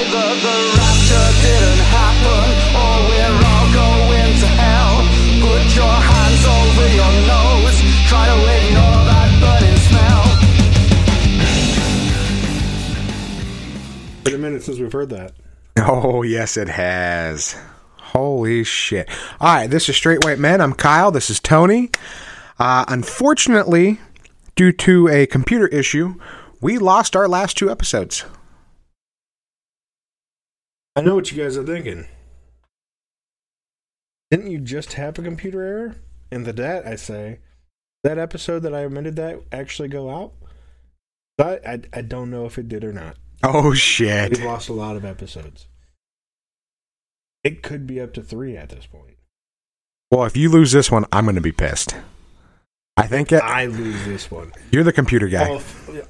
Either the rapture didn't happen, or we're all going to hell. Put your hands over your nose, try to ignore that burning smell. Been a minute since we've heard that. Oh, yes, it has. Holy shit. All right, this is Straight White Men. I'm Kyle. This is Tony. Uh, unfortunately, due to a computer issue, we lost our last two episodes. I know what you guys are thinking. Didn't you just have a computer error? And the that I say, that episode that I omitted that actually go out? But I, I don't know if it did or not. Oh, shit. We've lost a lot of episodes. It could be up to three at this point. Well, if you lose this one, I'm going to be pissed. I think it, I lose this one. you're the computer guy. All,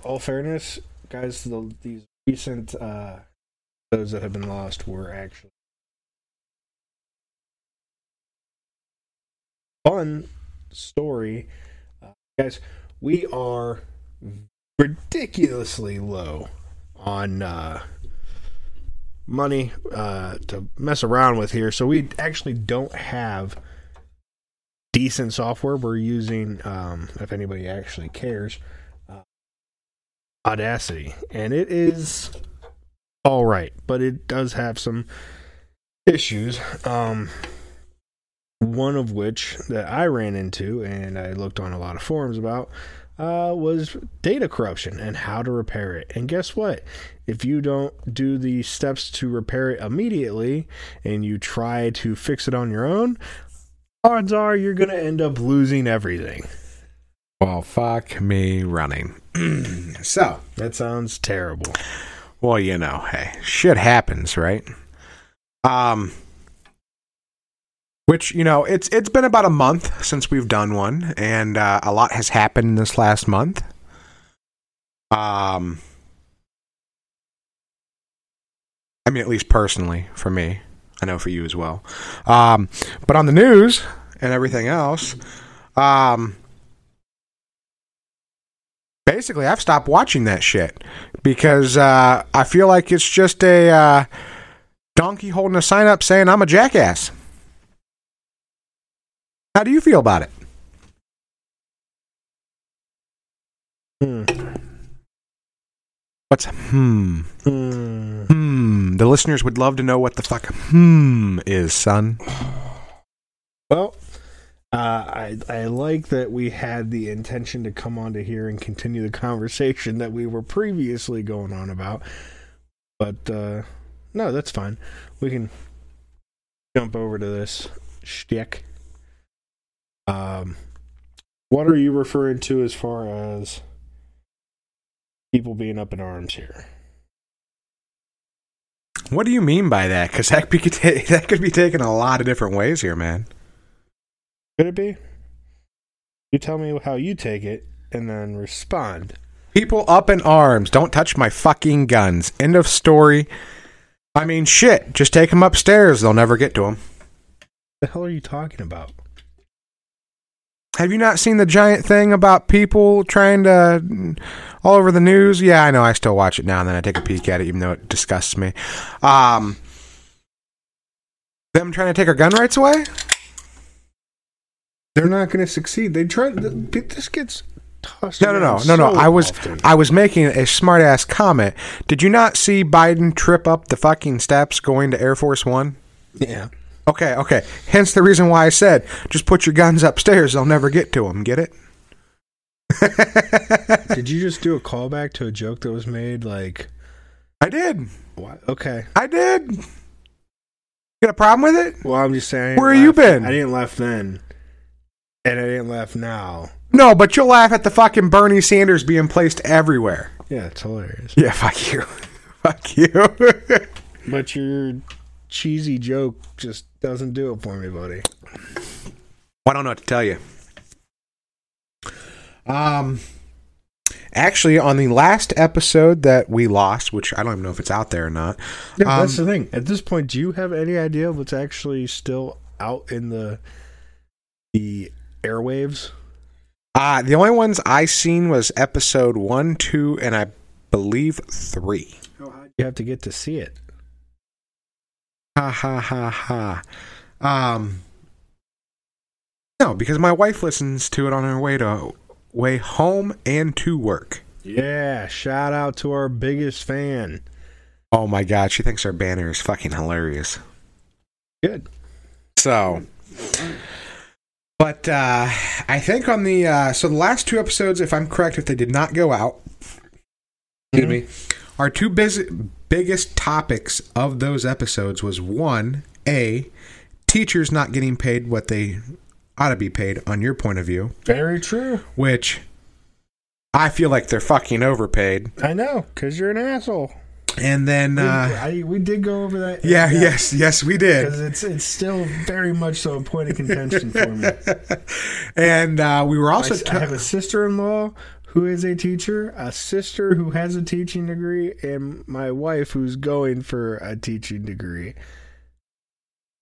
all fairness, guys, the, these recent uh, those that have been lost were actually fun story. Uh, guys, we are ridiculously low on uh, money uh, to mess around with here, so we actually don't have decent software. We're using, um, if anybody actually cares, uh, Audacity, and it is all right, but it does have some issues. Um, one of which that I ran into and I looked on a lot of forums about uh, was data corruption and how to repair it. And guess what? If you don't do the steps to repair it immediately and you try to fix it on your own, odds are you're going to end up losing everything. Well, fuck me running. so, That sounds terrible. Well, you know, hey, shit happens, right? Um, which you know, it's it's been about a month since we've done one, and uh, a lot has happened this last month. Um, I mean, at least personally for me, I know for you as well. Um, but on the news and everything else, um, basically, I've stopped watching that shit because uh, I feel like it's just a uh, donkey holding a sign up saying I'm a jackass. How do you feel about it? Hmm. What's hmm? Hmm. Hmm. The listeners would love to know what the fuck hmm is, son. Well, uh, I I like that we had the intention to come onto here and continue the conversation that we were previously going on about, but uh, no, that's fine. We can jump over to this shtick. Um, what are you referring to as far as people being up in arms here? What do you mean by that? Because that, could ta- that could be taken a lot of different ways here, man. Could it be? You tell me how you take it, and then respond. People up in arms. Don't touch my fucking guns. End of story. I mean, shit. Just take them upstairs. They'll never get to them. The hell are you talking about? Have you not seen the giant thing about people trying to all over the news? Yeah, I know. I still watch it now and then. I take a peek at it, even though it disgusts me. Um, them trying to take our gun rights away? They're not going to succeed. They try. This gets tossed. No, no, no, around no, no. I was, often. I was making a smart ass comment. Did you not see Biden trip up the fucking steps going to Air Force One? yeah. Okay, okay. Hence the reason why I said just put your guns upstairs. They'll never get to them. Get it? Did you just do a callback to a joke that was made? Like, I did. what? Okay. I did. You Got a problem with it? Well, I'm just saying. Where didn't you been? I didn't laugh then, and I didn't laugh now. No, but you'll laugh at the fucking Bernie Sanders being placed everywhere. Yeah, it's hilarious. Yeah, fuck you. fuck you. But your cheesy joke just doesn't do it for me, buddy. I don't know what to tell you. Um, actually, on the last episode that we lost, which I don't even know if it's out there or not. Yeah, that's Um, the thing. At this point, do you have any idea what's actually still out in the the airwaves? Uh, the only ones I seen was episode one, two, and I believe three. You have to get to see it. Ha ha ha ha. Um, no, because my wife listens to it on her way to way home and to work. Yeah, shout out to our biggest fan. Oh my god, she thinks our banner is fucking hilarious. Good. So, but uh, I think on the uh, so the last two episodes, if I'm correct, if they did not go out, excuse me, our two busy, biggest topics of those episodes was one, a teachers not getting paid what they ought to be paid on your point of view, Very true. which I feel like they're fucking overpaid, I know, because you're an asshole. And then We- uh, I, we did go over that. yeah, yes, yes, we did. Because it's, it's still very much so a point of contention for me. And uh, we were also I have a sister in law who is a teacher, a sister who has a teaching degree, and my wife who's going for a teaching degree.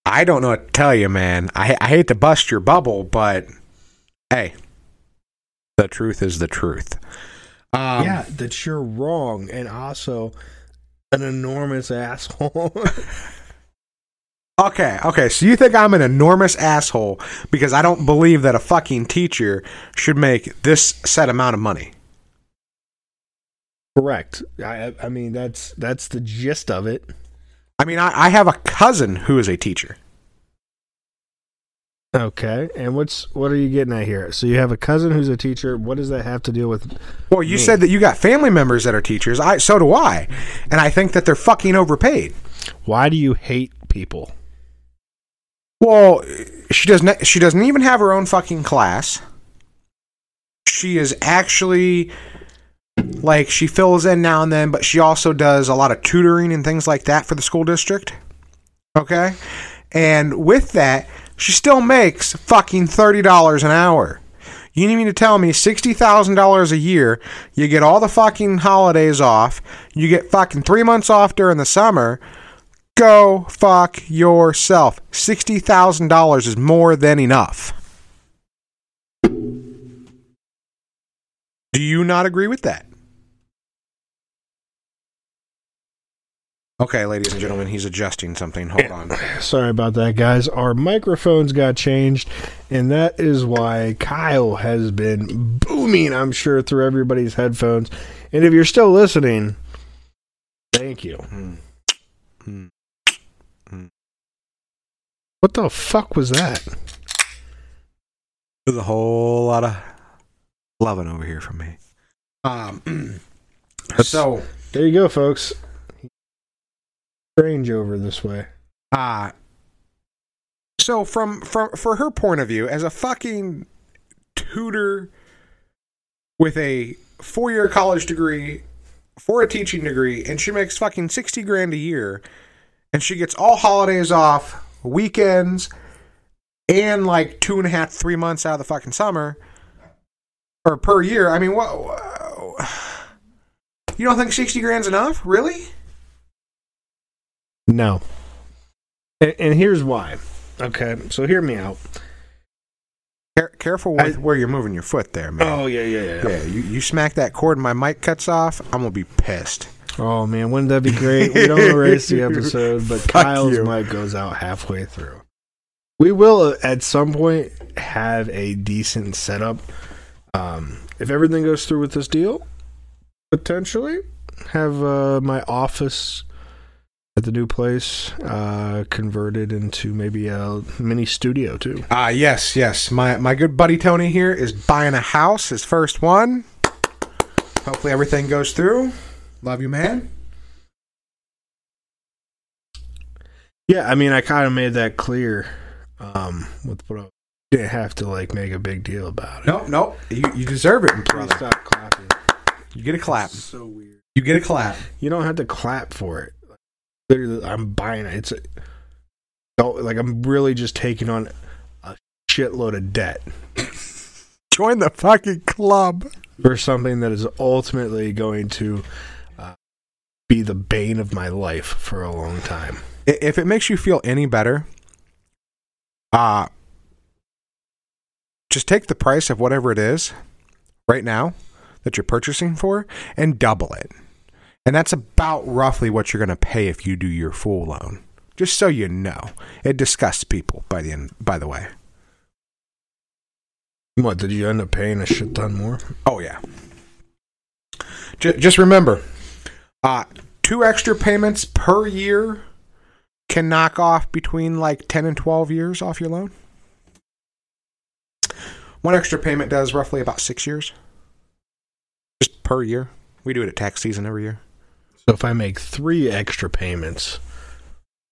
I don't know what to tell you, man. I, I hate to bust your bubble, but hey, the truth is the truth. Um, yeah, that you're wrong, and also an enormous asshole. Okay, okay. So you think I'm an enormous asshole because I don't believe that a fucking teacher should make this set amount of money? Correct. I, I mean, that's that's the gist of it. I mean, I, I have a cousin who is a teacher. Okay, and what's what are you getting at here? So you have a cousin who's a teacher. What does that have to deal with? Well, you Me. said that you got family members that are teachers. I so do I, and I think that they're fucking overpaid. Why do you hate people? Well, she doesn't. She doesn't even have her own fucking class. She is actually like she fills in now and then, but she also does a lot of tutoring and things like that for the school district. Okay, and with that, she still makes fucking thirty dollars an hour. You need me to tell me sixty thousand dollars a year? You get all the fucking holidays off. You get fucking three months off during the summer. Go fuck yourself. $60,000 is more than enough. Do you not agree with that? Okay, ladies and gentlemen, he's adjusting something. Hold on. Sorry about that, guys. Our microphones got changed, and that is why Kyle has been booming, I'm sure, through everybody's headphones. And if you're still listening, thank you. Hmm. What the fuck was that? There's a whole lot of loving over here from me. Um, so, There you go, folks. Strange over this way. uh, so from from for her point of view, as a fucking tutor with a four year college degree for a teaching degree, and she makes fucking sixty grand a year, and she gets all holidays off, weekends, and like two and a half, three months out of the fucking summer, or per year. I mean, what? You don't think sixty grand's enough, really? No. And, and here's why. Okay, so hear me out. Care- careful with I- where you're moving your foot there, man. Oh yeah, yeah, yeah. Yeah, you, you smack that cord and my mic cuts off, I'm gonna be pissed. Oh man, wouldn't that be great? We don't erase the episode, but Fuck Kyle's you. mic goes out halfway through. We will uh, at some point have a decent setup. Um, if everything goes through with this deal, potentially have uh, my office at the new place uh, converted into maybe a mini studio too. Ah, yes, yes. My my good buddy Tony here is buying a house, his first one. Hopefully everything goes through. Love you, man. Yeah, I mean, I kind of made that clear um, with what I didn't have to like make a big deal about it. Nope, nope. You you deserve it, brother. stop clapping. You get a clap. So weird. You get a clap. You don't have to clap for it. Literally, I'm buying it. It's a, like I'm really just taking on a shitload of debt Join the fucking club. for something that is ultimately going to uh, be the bane of my life for a long time. If it makes you feel any better, uh just take the price of whatever it is right now that you're purchasing for and double it. And that's about roughly what you're going to pay if you do your full loan. Just so you know, it disgusts people. By the end, by the way. What did you end up paying a shit ton more? Oh yeah. Just, just remember, uh, two extra payments per year can knock off between like ten and twelve years off your loan. One extra payment does roughly about six years, just per year. We do it at tax season every year. So if I make three extra payments,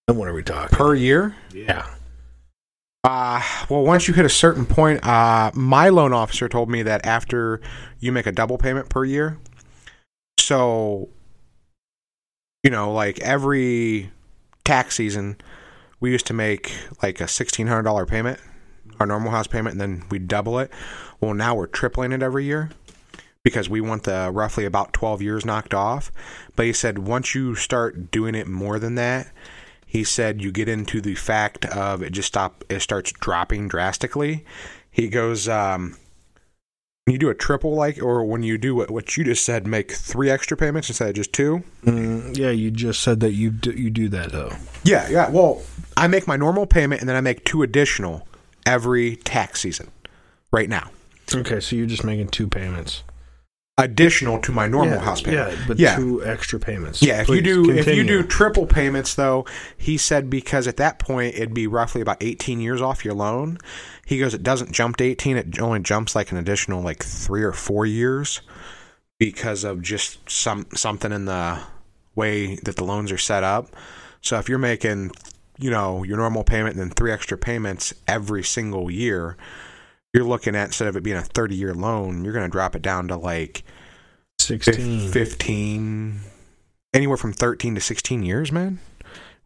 then what are we talking? Per year? yeah. Uh, well, once you hit a certain point, uh, my loan officer told me that after you make a double payment per year, so, you know, like every tax season, we used to make like a $1,600 payment, our normal house payment, and then we double it. Well, now we're tripling it every year because we want the roughly about 12 years knocked off. But he said once you start doing it more than that, he said you get into the fact of it just stop it starts dropping drastically. He goes, um, when you do a triple like, or when you do what, what you just said, make three extra payments instead of just two. Mm, yeah, you just said that you do, you do that though. Yeah, yeah. Well, I make my normal payment and then I make two additional every tax season. Right now, Okay, so you're just making two payments. Additional to my normal yeah, house payment. Yeah, but Yeah. two extra payments. Yeah, if you Please, do if you do triple payments though, he said because at that point it'd be roughly about 18 years off your loan. He goes it doesn't jump to 18, it only jumps like an additional like 3 or 4 years because of just some something in the way that the loans are set up. So if you're making, you know, your normal payment and then three extra payments every single year, you're looking at instead of it being a 30-year loan, you're going to drop it down to like 16. 15 anywhere from 13 to 16 years man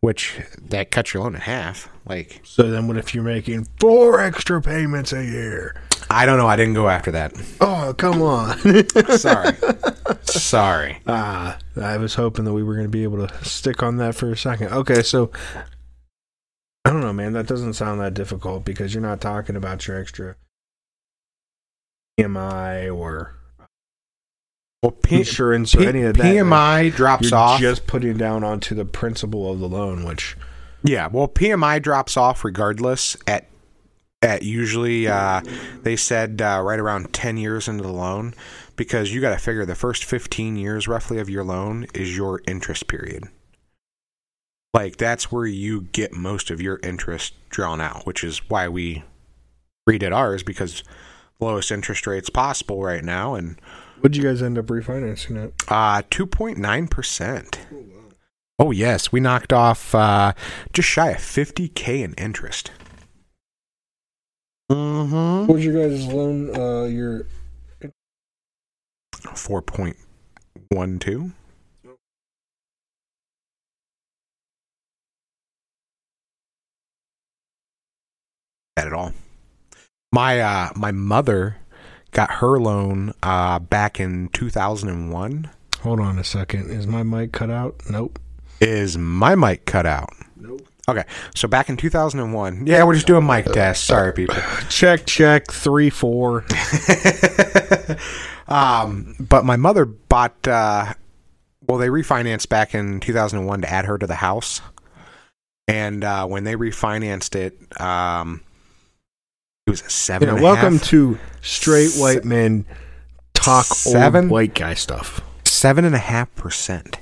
which that cuts your loan in half like So then what if you're making four extra payments a year? i don't know i didn't go after that Oh, come on. sorry sorry ah, I was hoping that we were going to be able to stick on that for a second. Okay, so I don't know, man. That doesn't sound that difficult because you're not talking about your extra PMI or well P- insurance or any of that. pmi drops off just putting down onto the principal of the loan, which yeah well pmi drops off regardless at at usually uh, they said uh, right around 10 years into the loan because you got to figure the first 15 years roughly of your loan is your interest period like that's where you get most of your interest drawn out which is why we redid ours because lowest interest rates possible right now and what'd you guys end up refinancing it? uh 2.9% oh yes we knocked off uh just shy of 50k in interest mm-hmm What was your guys' loan? Uh, your 4.12 That at all. My uh my mother got her loan uh back in 2001. hold on a second. Is my mic cut out? Nope. Is my mic cut out? Nope. Okay. So back in 2001. Yeah, we're just doing mic tests. Sorry people. Check, check. Three, four. um, but my mother bought. Uh, well, they refinanced back in 2001 to add her to the house, and uh, when they refinanced it, um, it was a seven. Yeah, and a welcome half- to straight white men talk Seven? old white guy stuff. seven and a half percent.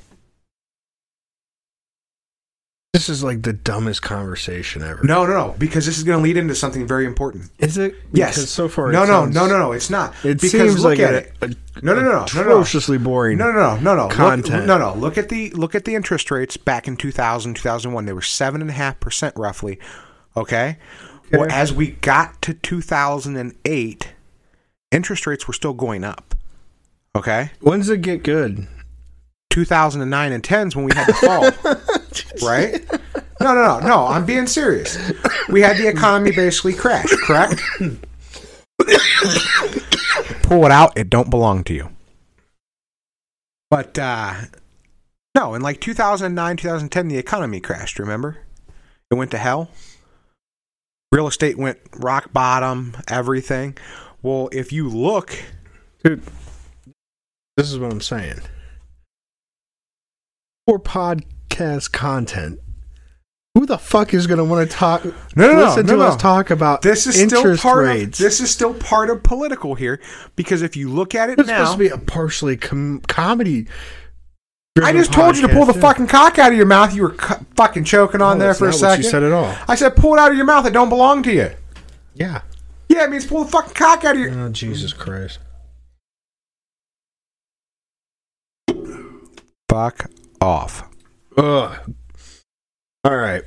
This is like the dumbest conversation ever. No, no, no, because this is going to lead into something very important. Is it? Yes. Because so far, no, no, no, no, no. It's not. It because seems look like at a, it. a- No, no, no, no, no, no. atrociously boring. No, no, no, no, no. Content. Look, no, no. Look at the look at the interest rates back in 2000, 2001. They were seven and a half percent roughly. Okay. Well, as we got to 2008, interest rates were still going up. Okay. When does it get good? 2009 and 10s when we had the fall. right? No, no, no, no. I'm being serious. We had the economy basically crash, correct? Pull it out. It don't belong to you. But uh no, in like 2009, 2010 the economy crashed, remember? It went to hell. Real estate went rock bottom, everything. Well, if you look Dude, this is what I'm saying. For podcast content, Who the fuck is going to want to talk? No, no, no, listen no, to no. us talk about This is still part rates. of this is still part of political here because if you look at it It's now, supposed to be a partially com- comedy. I just told you to pull the podcast. fucking cock out of your mouth. You were cu- fucking choking on No, there for a second. you said at all. I said pull it out of your mouth. It don't belong to you. Yeah. Yeah, it means pull the fucking cock out of your. Oh Jesus Christ. Fuck off. Ugh. All right.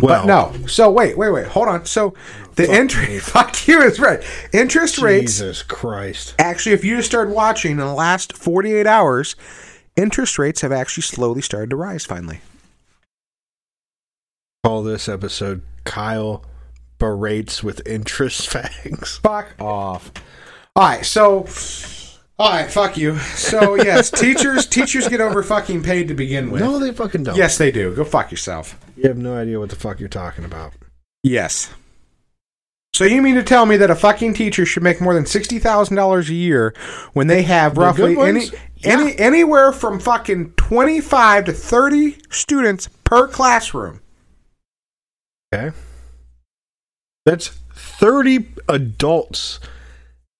Well, but no. So wait, wait, wait. Hold on. So the interest. Fuck you is right. Interest rates. Jesus Christ. Actually, if you just started watching in the last forty-eight hours, interest rates have actually slowly started to rise. Finally. Call this episode Kyle berates with interest fags. Fuck off. All right, so all right, fuck you. So yes, teachers teachers get over fucking paid to begin with. No, they fucking don't. Yes, they do. Go fuck yourself. You have no idea what the fuck you're talking about. Yes. So you mean to tell me that a fucking teacher should make more than sixty thousand dollars a year when they have The roughly good any ones? any anywhere from fucking twenty five to thirty students per classroom? Okay. That's 30 adults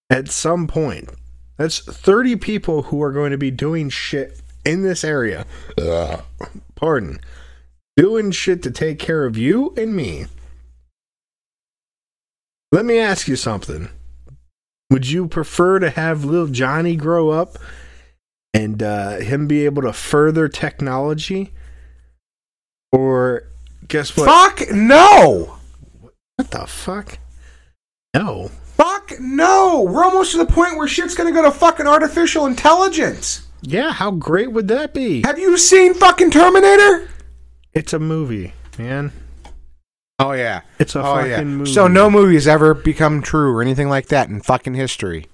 at some point. That's 30 people who are going to be doing shit in this area. Ugh. Pardon. Doing shit to take care of you and me. Let me ask you something. Would you prefer to have little Johnny grow up and uh, him be able to further technology? Or guess what? Fuck no. What the fuck? No. Fuck no. We're almost to the point where shit's gonna go to fucking artificial intelligence. Yeah, how great would that be? Have you seen fucking Terminator? It's a movie, man. Oh yeah. It's a oh fucking yeah. movie. So no movie's ever become true or anything like that in fucking history.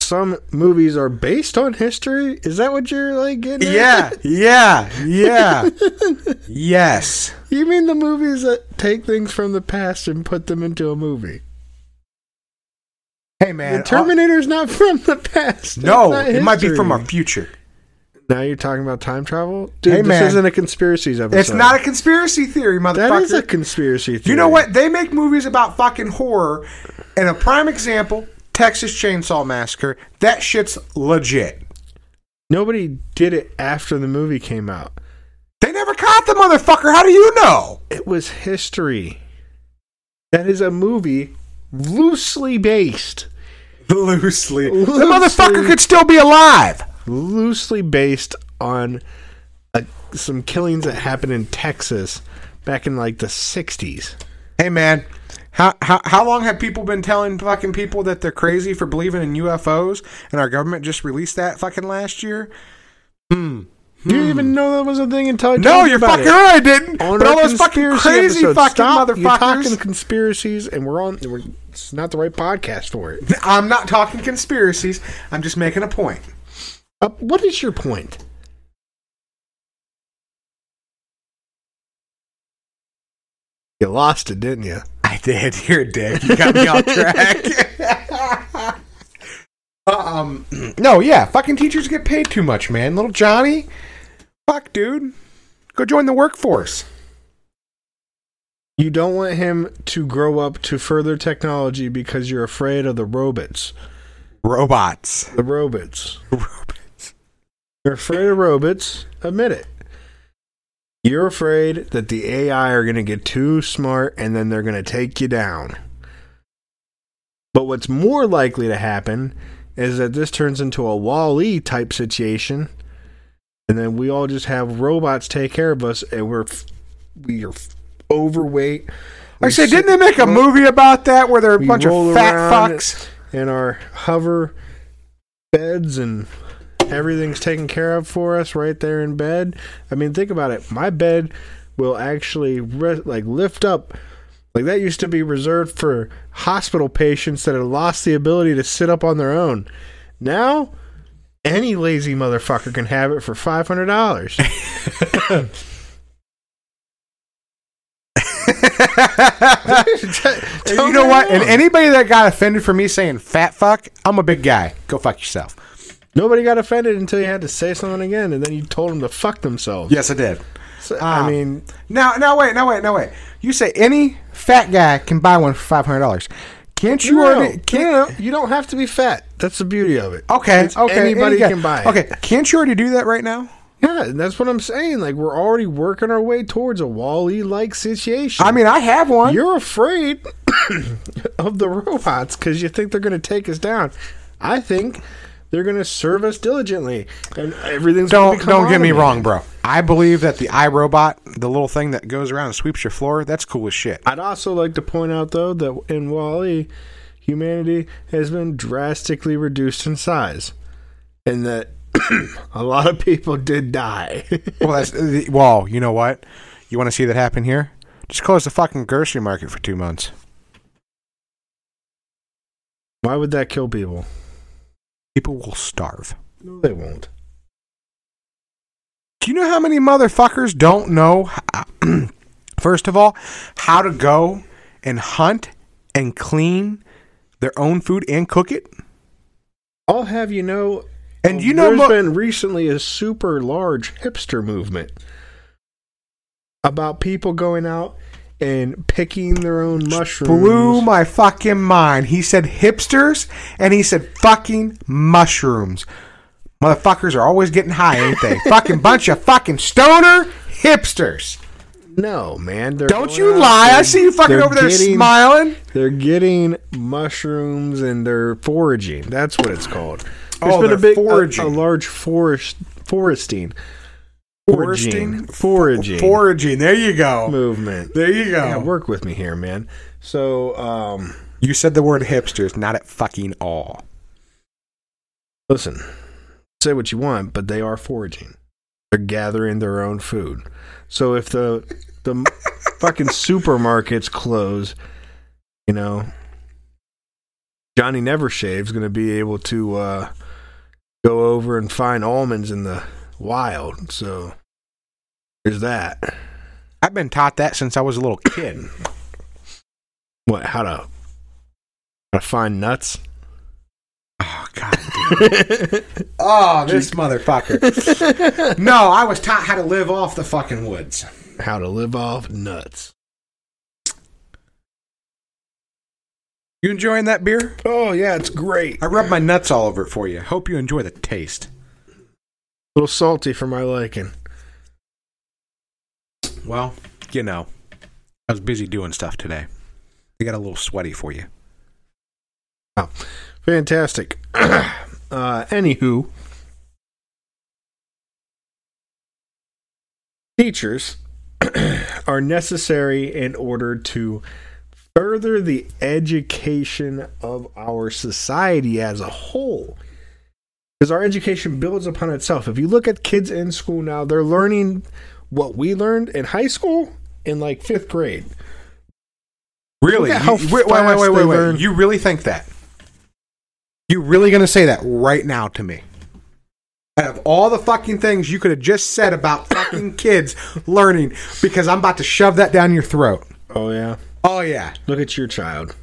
Some movies are based on history. Is that what you're like getting? at? Yeah, yeah, yeah. yes. You mean the movies that take things from the past and put them into a movie? Hey man, the Terminator's not from the past. uh, no, it might be from our future. Now you're talking about time travel, dude. Hey, this man. isn't a conspiracies episode. It's not a conspiracy theory, motherfucker. That is a conspiracy theory. you know what? They make movies about fucking horror, and a prime example, Texas Chainsaw Massacre. That shit's legit. Nobody did it after the movie came out. They never caught the motherfucker. How do you know? It was history. That is a movie loosely based. Loosely, the motherfucker could still be alive. Loosely based on uh some killings that happened in Texas back in like the 60s. Hey man, how, how how long have people been telling fucking people that they're crazy for believing in UFOs, and our government just released that fucking last year? Hmm. You didn't even know that was a thing until I No, you you're fucking it. right. I didn't. On but all those fucking crazy episode. fucking Stop. You're talking conspiracies, and we're on. We're, it's not the right podcast for it. I'm not talking conspiracies. I'm just making a point. Uh, what is your point? You lost it, didn't you? I did. You're a dick. You got me off track. um, no, yeah. Fucking teachers get paid too much, man. Little Johnny, fuck, dude. Go join the workforce. You don't want him to grow up to further technology because you're afraid of the robots. Robots. The robots. Robots. You're afraid of robots. Admit it. You're afraid that the AI are going to get too smart and then they're going to take you down. But what's more likely to happen is that this turns into a Wall-E type situation, and then we all just have robots take care of us, and we're we are overweight. Like I said, didn't they make a movie about that where they're a bunch of fat fucks? in our hover beds and everything's taken care of for us right there in bed. I mean, think about it. My bed will actually re- like lift up. Like that used to be reserved for hospital patients that had lost the ability to sit up on their own. Now, any lazy motherfucker can have it for five hundred dollars. You know what? And anybody that got offended for me saying fat fuck, I'm a big guy. Go fuck yourself. Nobody got offended until you had to say something again, and then you told them to fuck themselves. Yes, I did. So, I Um, mean, Now, now wait, now wait, now wait. You say any fat guy can buy one for five hundred dollars. Can't you no, already? no, Can't, no, no, you don't have to be fat. That's the beauty of it. Okay, It's okay. Anybody any guy- can buy it. Okay, can't you already do that right now? Yeah, and that's what I'm saying. Like we're already working our way towards a Wall-E like situation. I mean, I have one. you're afraid of the robots because you think they're going to take us down. I think they're going to serve us diligently, and everything's don't don't get me wrong, bro. I believe that the iRobot, the little thing that goes around and sweeps your floor, that's cool as shit. I'd also like to point out though that in Wall-E, humanity has been drastically reduced in size, and that a lot of people did die. well, that's well. You know what? You want to see that happen here? Just close the fucking grocery market for two months. Why would that kill people? People will starve. No, they won't. Do you know how many motherfuckers don't know, first of all, how to go and hunt and clean their own food and cook it? I'll have you know. And you um, know there's mo- been recently a super large hipster movement about people going out and picking their own mushrooms. Blew my fucking mind. He said hipsters and he said fucking mushrooms. Motherfuckers are always getting high, ain't they? fucking bunch of fucking stoner hipsters. no, man. Don't you lie. I see you fucking over there getting- smiling. They're getting mushrooms and they're foraging. That's what it's called. There's Oh, been a big, a- foraging. A, large forest, Foresting? Foraging, foraging Foraging. There you go. movement. There you go. Yeah, work with me here, man. So, um, You said the word hipsters, not at fucking all. listen, say what you want, but they are foraging. They're gathering their own food. So if the the fucking supermarkets close, you know, Johnny Never Nevershave's going to be able to uh, go over and find almonds in the wild. So there's that. I've been taught that since I was a little kid. What? How to how to find nuts? oh god. oh, this motherfucker. no, I was taught how to live off the fucking woods. how to live off nuts? You enjoying that beer? Oh yeah, it's great. I rubbed my nuts all over it for you. Hope you enjoy the taste. Little salty for my liking. Well, you know, I was busy doing stuff today. I got a little sweaty for you. Oh, Fantastic. uh, anywho, teachers are necessary in order to further the education of our society as a whole. Because our education builds upon itself. If you look at kids in school now, they're learning what we learned in high school in like fifth grade. Really? You- wait, wait, wait, wait, wait. learn. You really think that? You really gonna say that right now to me? Out of all the fucking things you could have just said about fucking kids learning, because I'm about to shove that down your throat. Oh, yeah. Oh yeah. Look at your child.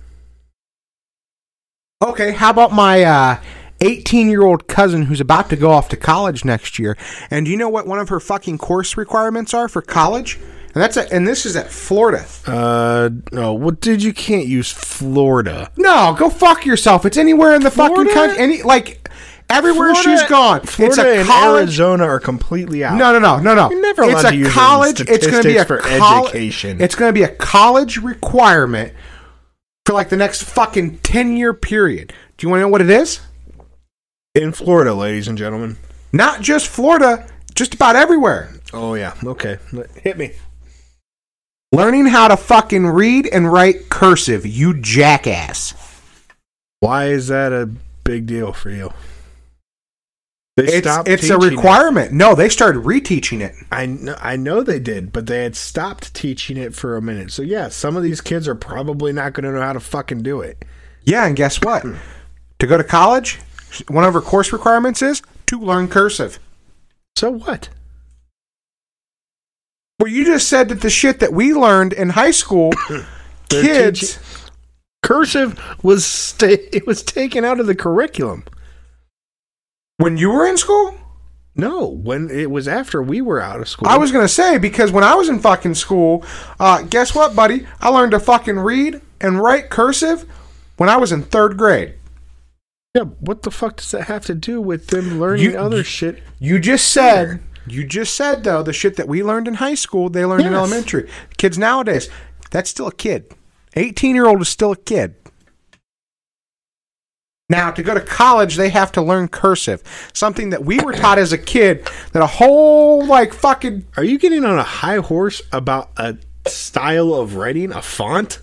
Okay, how about my uh 18 year old cousin who's about to go off to college next year? And do you know what one of her fucking course requirements are for college? And that's a, and this is at Florida. Uh, no. What did you can't use Florida? No, go fuck yourself. It's anywhere in the fucking country. Any like everywhere Florida- she's gone. Florida it's a and college. Arizona are completely out. No, no, no, no, no. You're never it's allowed a to use college. It's going to be a for col- education. It's going to be a college requirement for like the next fucking ten year period. Do you want to know what it is? In Florida, ladies and gentlemen. Not just Florida, just about everywhere. Oh yeah. Okay. Hit me. Learning how to fucking read and write cursive, you jackass. Why is that a big deal for you? They It's it's a teaching it. requirement. No, they started reteaching it. I know, I know they did, but they had stopped teaching it for a minute. So yeah, some of these kids are probably not going to know how to fucking do it. Yeah, and guess what? to go to college, one of her course requirements is to learn cursive. So what? Well, you just said that the shit that we learned in high school, kids. teaching- Cursive was sta- it was taken out of the curriculum. When you were in school? No, when it was after we were out of school. I was gonna say because when I was in fucking school, uh, guess what, buddy? I learned to fucking read and write cursive when I was in third grade. Yeah, what the fuck does that have to do with them learning You- other shit? You just said you just said though the shit that we learned in high school they learned in elementary. Kids nowadays, that's still a kid. Eighteen year old is still a kid. Now to go to college, they have to learn cursive, something that we were taught as a kid. That a whole like fucking Are you getting on a high horse about a style of writing, a font?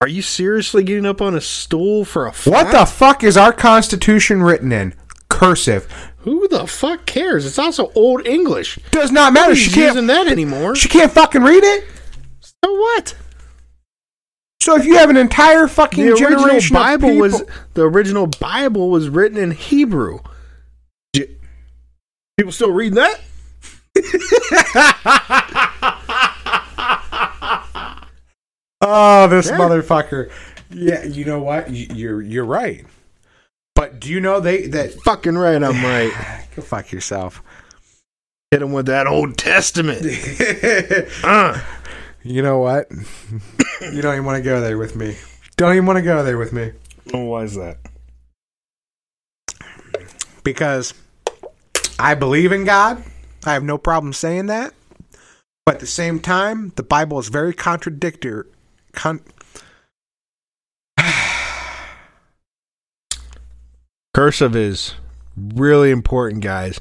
Are you seriously getting up on a stool for a what the fuck is our Constitution written in cursive? Who the fuck cares? It's also old English. Does not matter. Nobody's She can't. using that anymore. She can't fucking read it. So what? So if you have an entire fucking The original Bible was the original Bible was written in Hebrew. People still reading that? Oh, this motherfucker. Yeah, you know what? You- You're you're right. But do you know they that Fucking right, I'm right. go fuck yourself. Hit him with that Old Testament. Uh, You know what? you don't even want to go there with me. Don't even want to go there with me why is that? because I believe in God. I have no problem saying that. But at the same time, the Bible is very contradictory. Con- Cursive is really important, guys.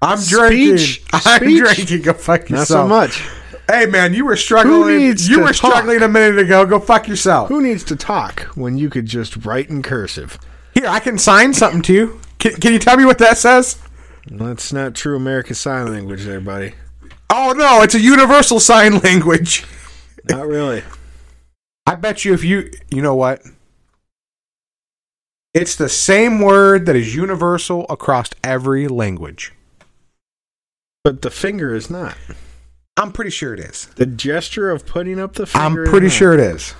I'm Speech- drinking. I'm speech? drinking. Go fuck yourself. Not so much. Hey man, you were struggling. You were talk? struggling a minute ago. Go fuck yourself. Who needs to talk when you could just write in cursive? Here, I can sign something to you. Can, can you tell me what that says? That's not true American Sign Language there, buddy. Oh no, it's a universal sign language. Not really. I bet you if you you know what? It's the same word that is universal across every language. But the finger is not. I'm pretty sure it is. The gesture of putting up the finger. I'm pretty sure it is.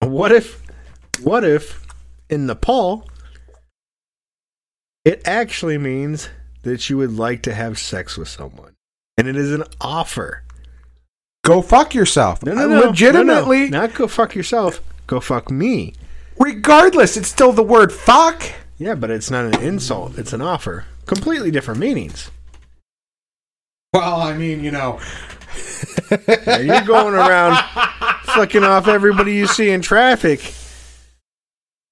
What if, what if, in Nepal, it actually means that you would like to have sex with someone, and it is an offer. Go fuck yourself. No, no, no, legitimately, no, no. not go fuck yourself. Go fuck me. regardless, it's still the word fuck. Yeah, but it's not an insult. It's an offer. Completely different meanings. Well, I mean, you know, Now, you're going around fucking off everybody you see in traffic.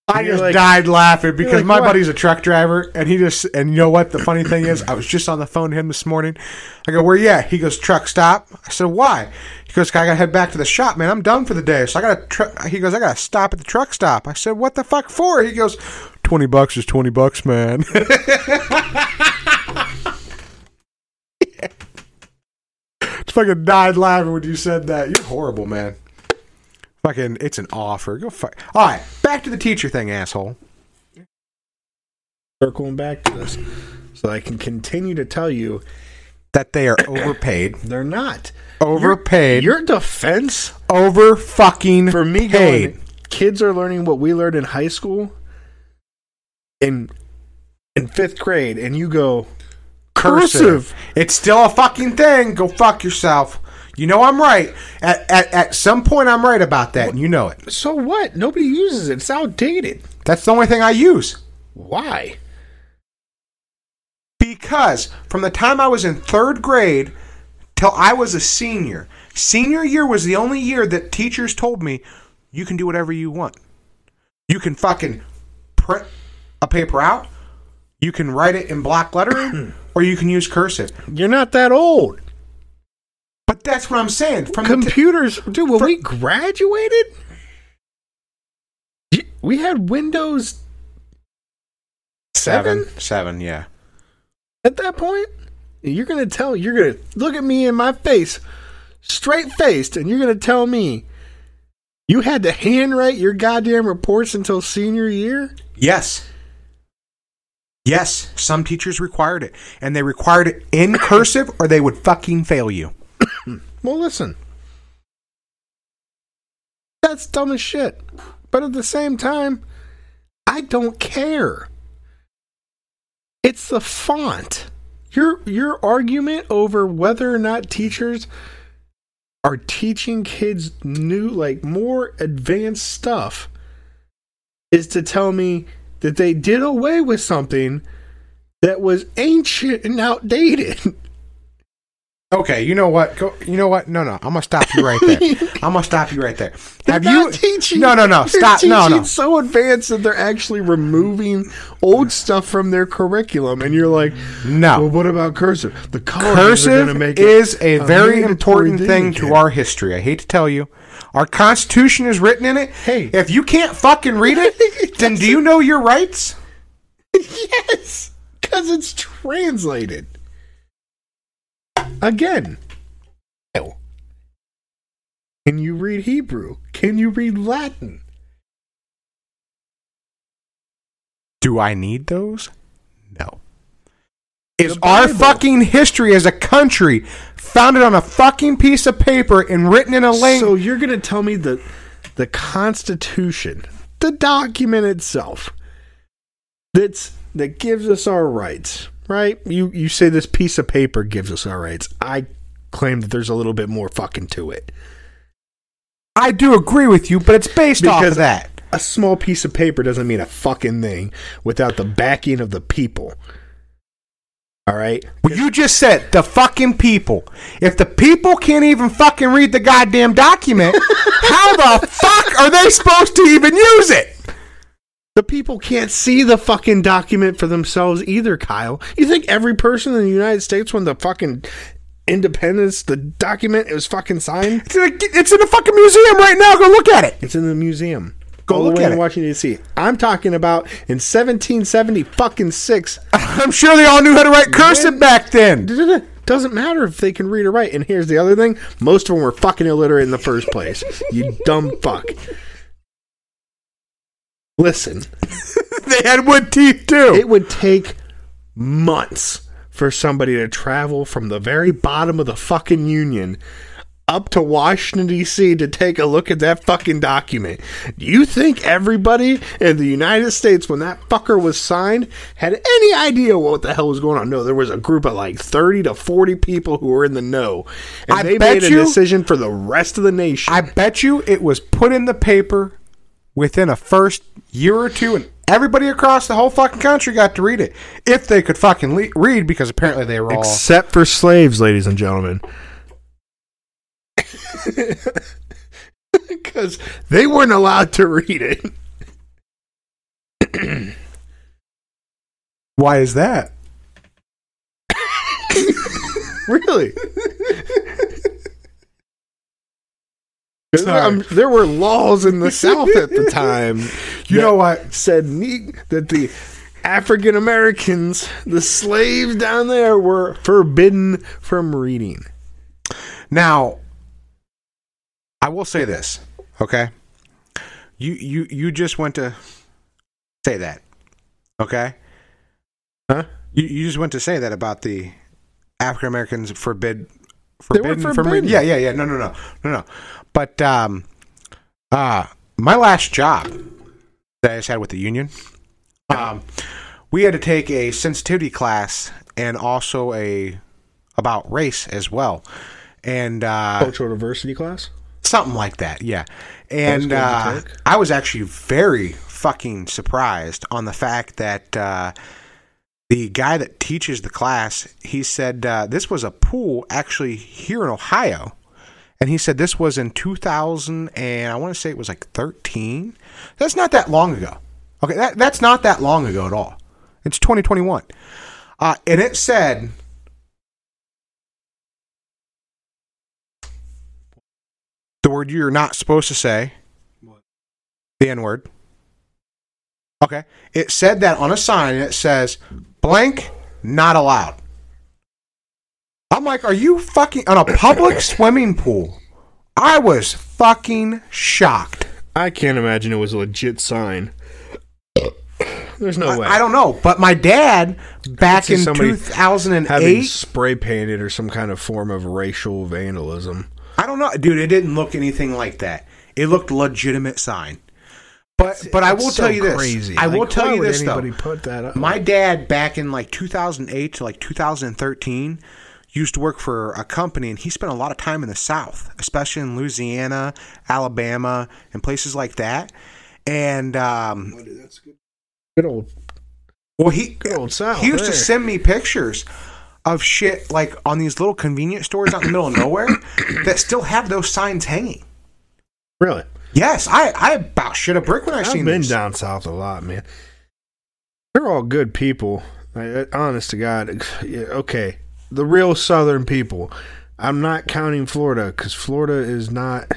I just like- died laughing because like, my what? buddy's a truck driver, and he just and you know what? The funny thing is, I was just on the phone to him this morning. I go, "Where you at?" He goes, "Truck stop." I said, "Why?" He goes, "I gotta head back to the shop, man. I'm done for the day, so I gotta." Tr-. He goes, "I gotta stop at the truck stop." I said, "What the fuck for?" He goes, 20 bucks is twenty bucks, man." Just fucking died laughing when you said that. You're horrible, man. Fucking, it's an offer. Go fuck. All right, back to the teacher thing, asshole. Circling back to this, so I can continue to tell you That they are overpaid. they're not Overpaid. Your, your defense over fucking for me paid. going, kids are learning what we learned in high school in in fifth grade, and you go cursive. It's still a fucking thing. Go fuck yourself. You know I'm right. At, at, at some point, I'm right about that, and you know it. So what? Nobody uses it. It's outdated. That's the only thing I use. Why? Because from the time I was in third grade till I was a senior, senior year was the only year that teachers told me you can do whatever you want. You can fucking print a paper out, you can write it in block lettering, or you can use cursive. You're not that old. But that's what I'm saying. From the t- Computers, dude. When For- we graduated, we had Windows seven, seven, yeah. at that point. You're gonna tell. You're gonna look at me in my face, straight faced, and you're gonna tell me you had to handwrite your goddamn reports until senior year. Yes. Yes, some teachers required it. And they required it in cursive or they would fucking fail you. Well, listen. That's dumb as shit. But at the same time, I don't care. It's the font. Your your argument over whether or not teachers are teaching kids new like more advanced stuff is to tell me that they did away with something that was ancient and outdated. Okay, you know what? Go, you know what? No, no, I'm gonna stop you right there. I'm gonna stop you right there. Have you? not teaching? No, no, no. Stop. No, no. So advanced that they're actually removing old stuff from their curriculum, and you're like, No. Well, what about cursive? The colleges are going to Cursive is a a very important thing to our history. I hate to tell you. Our Constitution is written in it. Hey. if you can't fucking read it, then do you know your rights? yes, because it's translated again. Can you read Hebrew? Can you read Latin? Do I need those? No. Is our fucking history as a country founded on a fucking piece of paper and written in a language? So you're going to tell me that the Constitution, the document itself, that's that gives us our rights, right? You you say this piece of paper gives us our rights. I claim that there's a little bit more fucking to it. I do agree with you, but it's based off of that. A small piece of paper doesn't mean a fucking thing without the backing of the people. All right? Well, you just said the fucking people. If the people can't even fucking read the goddamn document, how the fuck are they supposed to even use it? The people can't see the fucking document for themselves either, Kyle. You think every person in the United States, when the fucking independence, the document it was fucking signed, It's in, a, it's in a fucking museum right now. Go look at it. it's in the museum. Go all look the at in it. Washington D.C. I'm talking about in 1770 fucking six. I'm sure they all knew how to write cursive back then. Doesn't matter if they can read or write. And here's the other thing: most of them were fucking illiterate in the first place. You dumb fuck. Listen, They had wood teeth too. it would take months for somebody to travel from the very bottom of the fucking union up to Washington D.C. to take a look at that fucking document. Do you think everybody in the United States when that fucker was signed had any idea what the hell was going on? No, there was a group of like 30 to 40 people who were in the know. And I they made a you- decision for the rest of the nation. I bet you it was put in the paper within a first year or two, and everybody across the whole fucking country got to read it if they could fucking le- read, because apparently they were all. Except for slaves, ladies and gentlemen. Because they weren't allowed to read it. Why is that? Really? Um, there were laws in the South at the time. You know what? Said ne- that the African Americans, the slaves down there, were forbidden from reading. Now, I will say this, okay? You you you just went to say that, okay? Huh? You you just went to say that about the African Americans forbid were forbidden from reading. Yeah, yeah, yeah. No, no, no, no, no. But um, uh, my last job that I just had with the union, um, we had to take a sensitivity class and also a about race as well, and uh, Cultural diversity class? something like that. Yeah, and uh. I was actually very fucking surprised on the fact that uh, the guy that teaches the class he said uh, this was a pool actually here in Ohio. And he said this was in 2000, and I want to say it was like 13. That's not that long ago. Okay, that, that's not that long ago at all. It's 2021. Uh, and it said the word you're not supposed to say. The N word. Okay. It said that on a sign, it says blank, not allowed. I'm like, are you fucking on a public swimming pool? I was fucking shocked. I can't imagine it was a legit sign. There's no way. I, I don't know, but my dad back in somebody 2008, having spray painted or some kind of form of racial vandalism. I don't know, dude. It didn't look anything like that. It looked legitimate sign. But but I will It's tell so you this. Crazy. I will Like, tell why you this though. Put that up. My dad back in like 2008 to like 2013 used to work for a company and he spent a lot of time in the south, especially in Louisiana, Alabama, and places like that. And um good old well he good old South. he used to send me pictures of shit like on these little convenience stores out in the middle of nowhere that still have those signs hanging. really. Yes, I I about shit a brick when I I've seen been these. down south a lot, man. They're all good people. Honest to God. Okay, the real Southern people. I'm not counting Florida because Florida is not.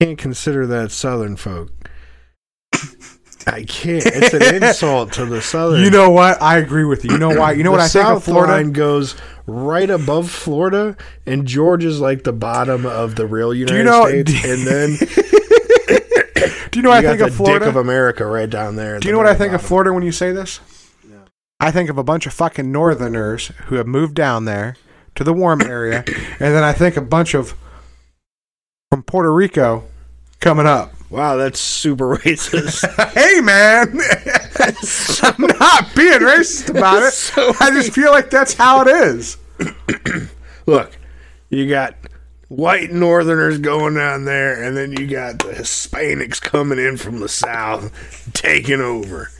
Can't consider that Southern folk. I can't. It's an insult to the Southern. You know what? I agree with you. You know why? You know what I think of Florida? line goes right above Florida, and Georgia's like the bottom of the real United you know- States, and then Do you know what you I think of Florida? of America right down there. Do you know what I think of. Florida when you say this? I think of a bunch of fucking northerners who have moved down there to the warm area, and then I think a bunch of from Puerto Rico coming up. Wow, that's super racist. hey man, I'm not being racist about it. So I just feel like that's how it is. Look, you got white Northerners going down there, and then you got the Hispanics coming in from the South, taking over.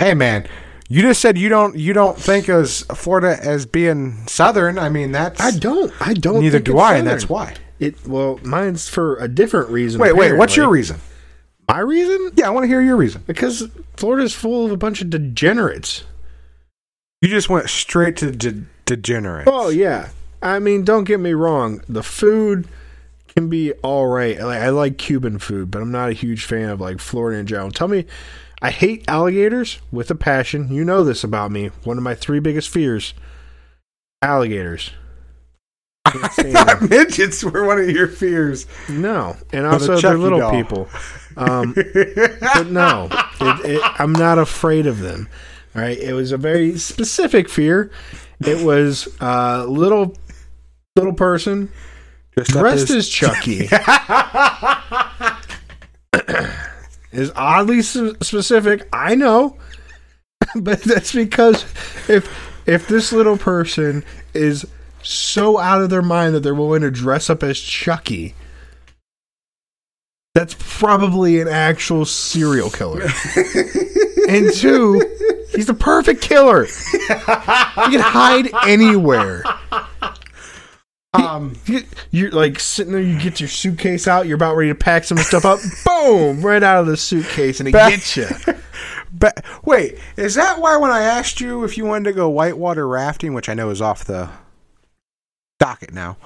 Hey man, you just said you don't you don't think as Florida as being southern. I mean that's I don't. I don't. neither think do I, and that's why. It well, mine's for a different reason. Wait, wait, what's your reason? My reason? Yeah, I want to hear your reason. Because Florida's full of a bunch of degenerates. You just went straight to de- degenerate. Oh yeah. I mean, don't get me wrong. The food can be all right. Like, I like Cuban food, but I'm not a huge fan of like Florida in general. Tell me, I hate alligators with a passion. You know this about me. One of my three biggest fears: alligators. Stand them. midgets were one of your fears. No, and Or the also they're little doll. people. Um, but no, it, it, I'm not afraid of them. All right, it was a very specific fear. It was uh, little little person dressed as Chucky. is oddly specific. I know, but that's because if if this little person is so out of their mind that they're willing to dress up as Chucky, that's probably an actual serial killer. and two, he's the perfect killer. He can hide anywhere. Um, You- You're like sitting there, you get your suitcase out, you're about ready to pack some stuff up, boom, right out of the suitcase, and it Back- gets you. but wait, is that why when I asked you if you wanted to go whitewater rafting, which I know is off the docket now,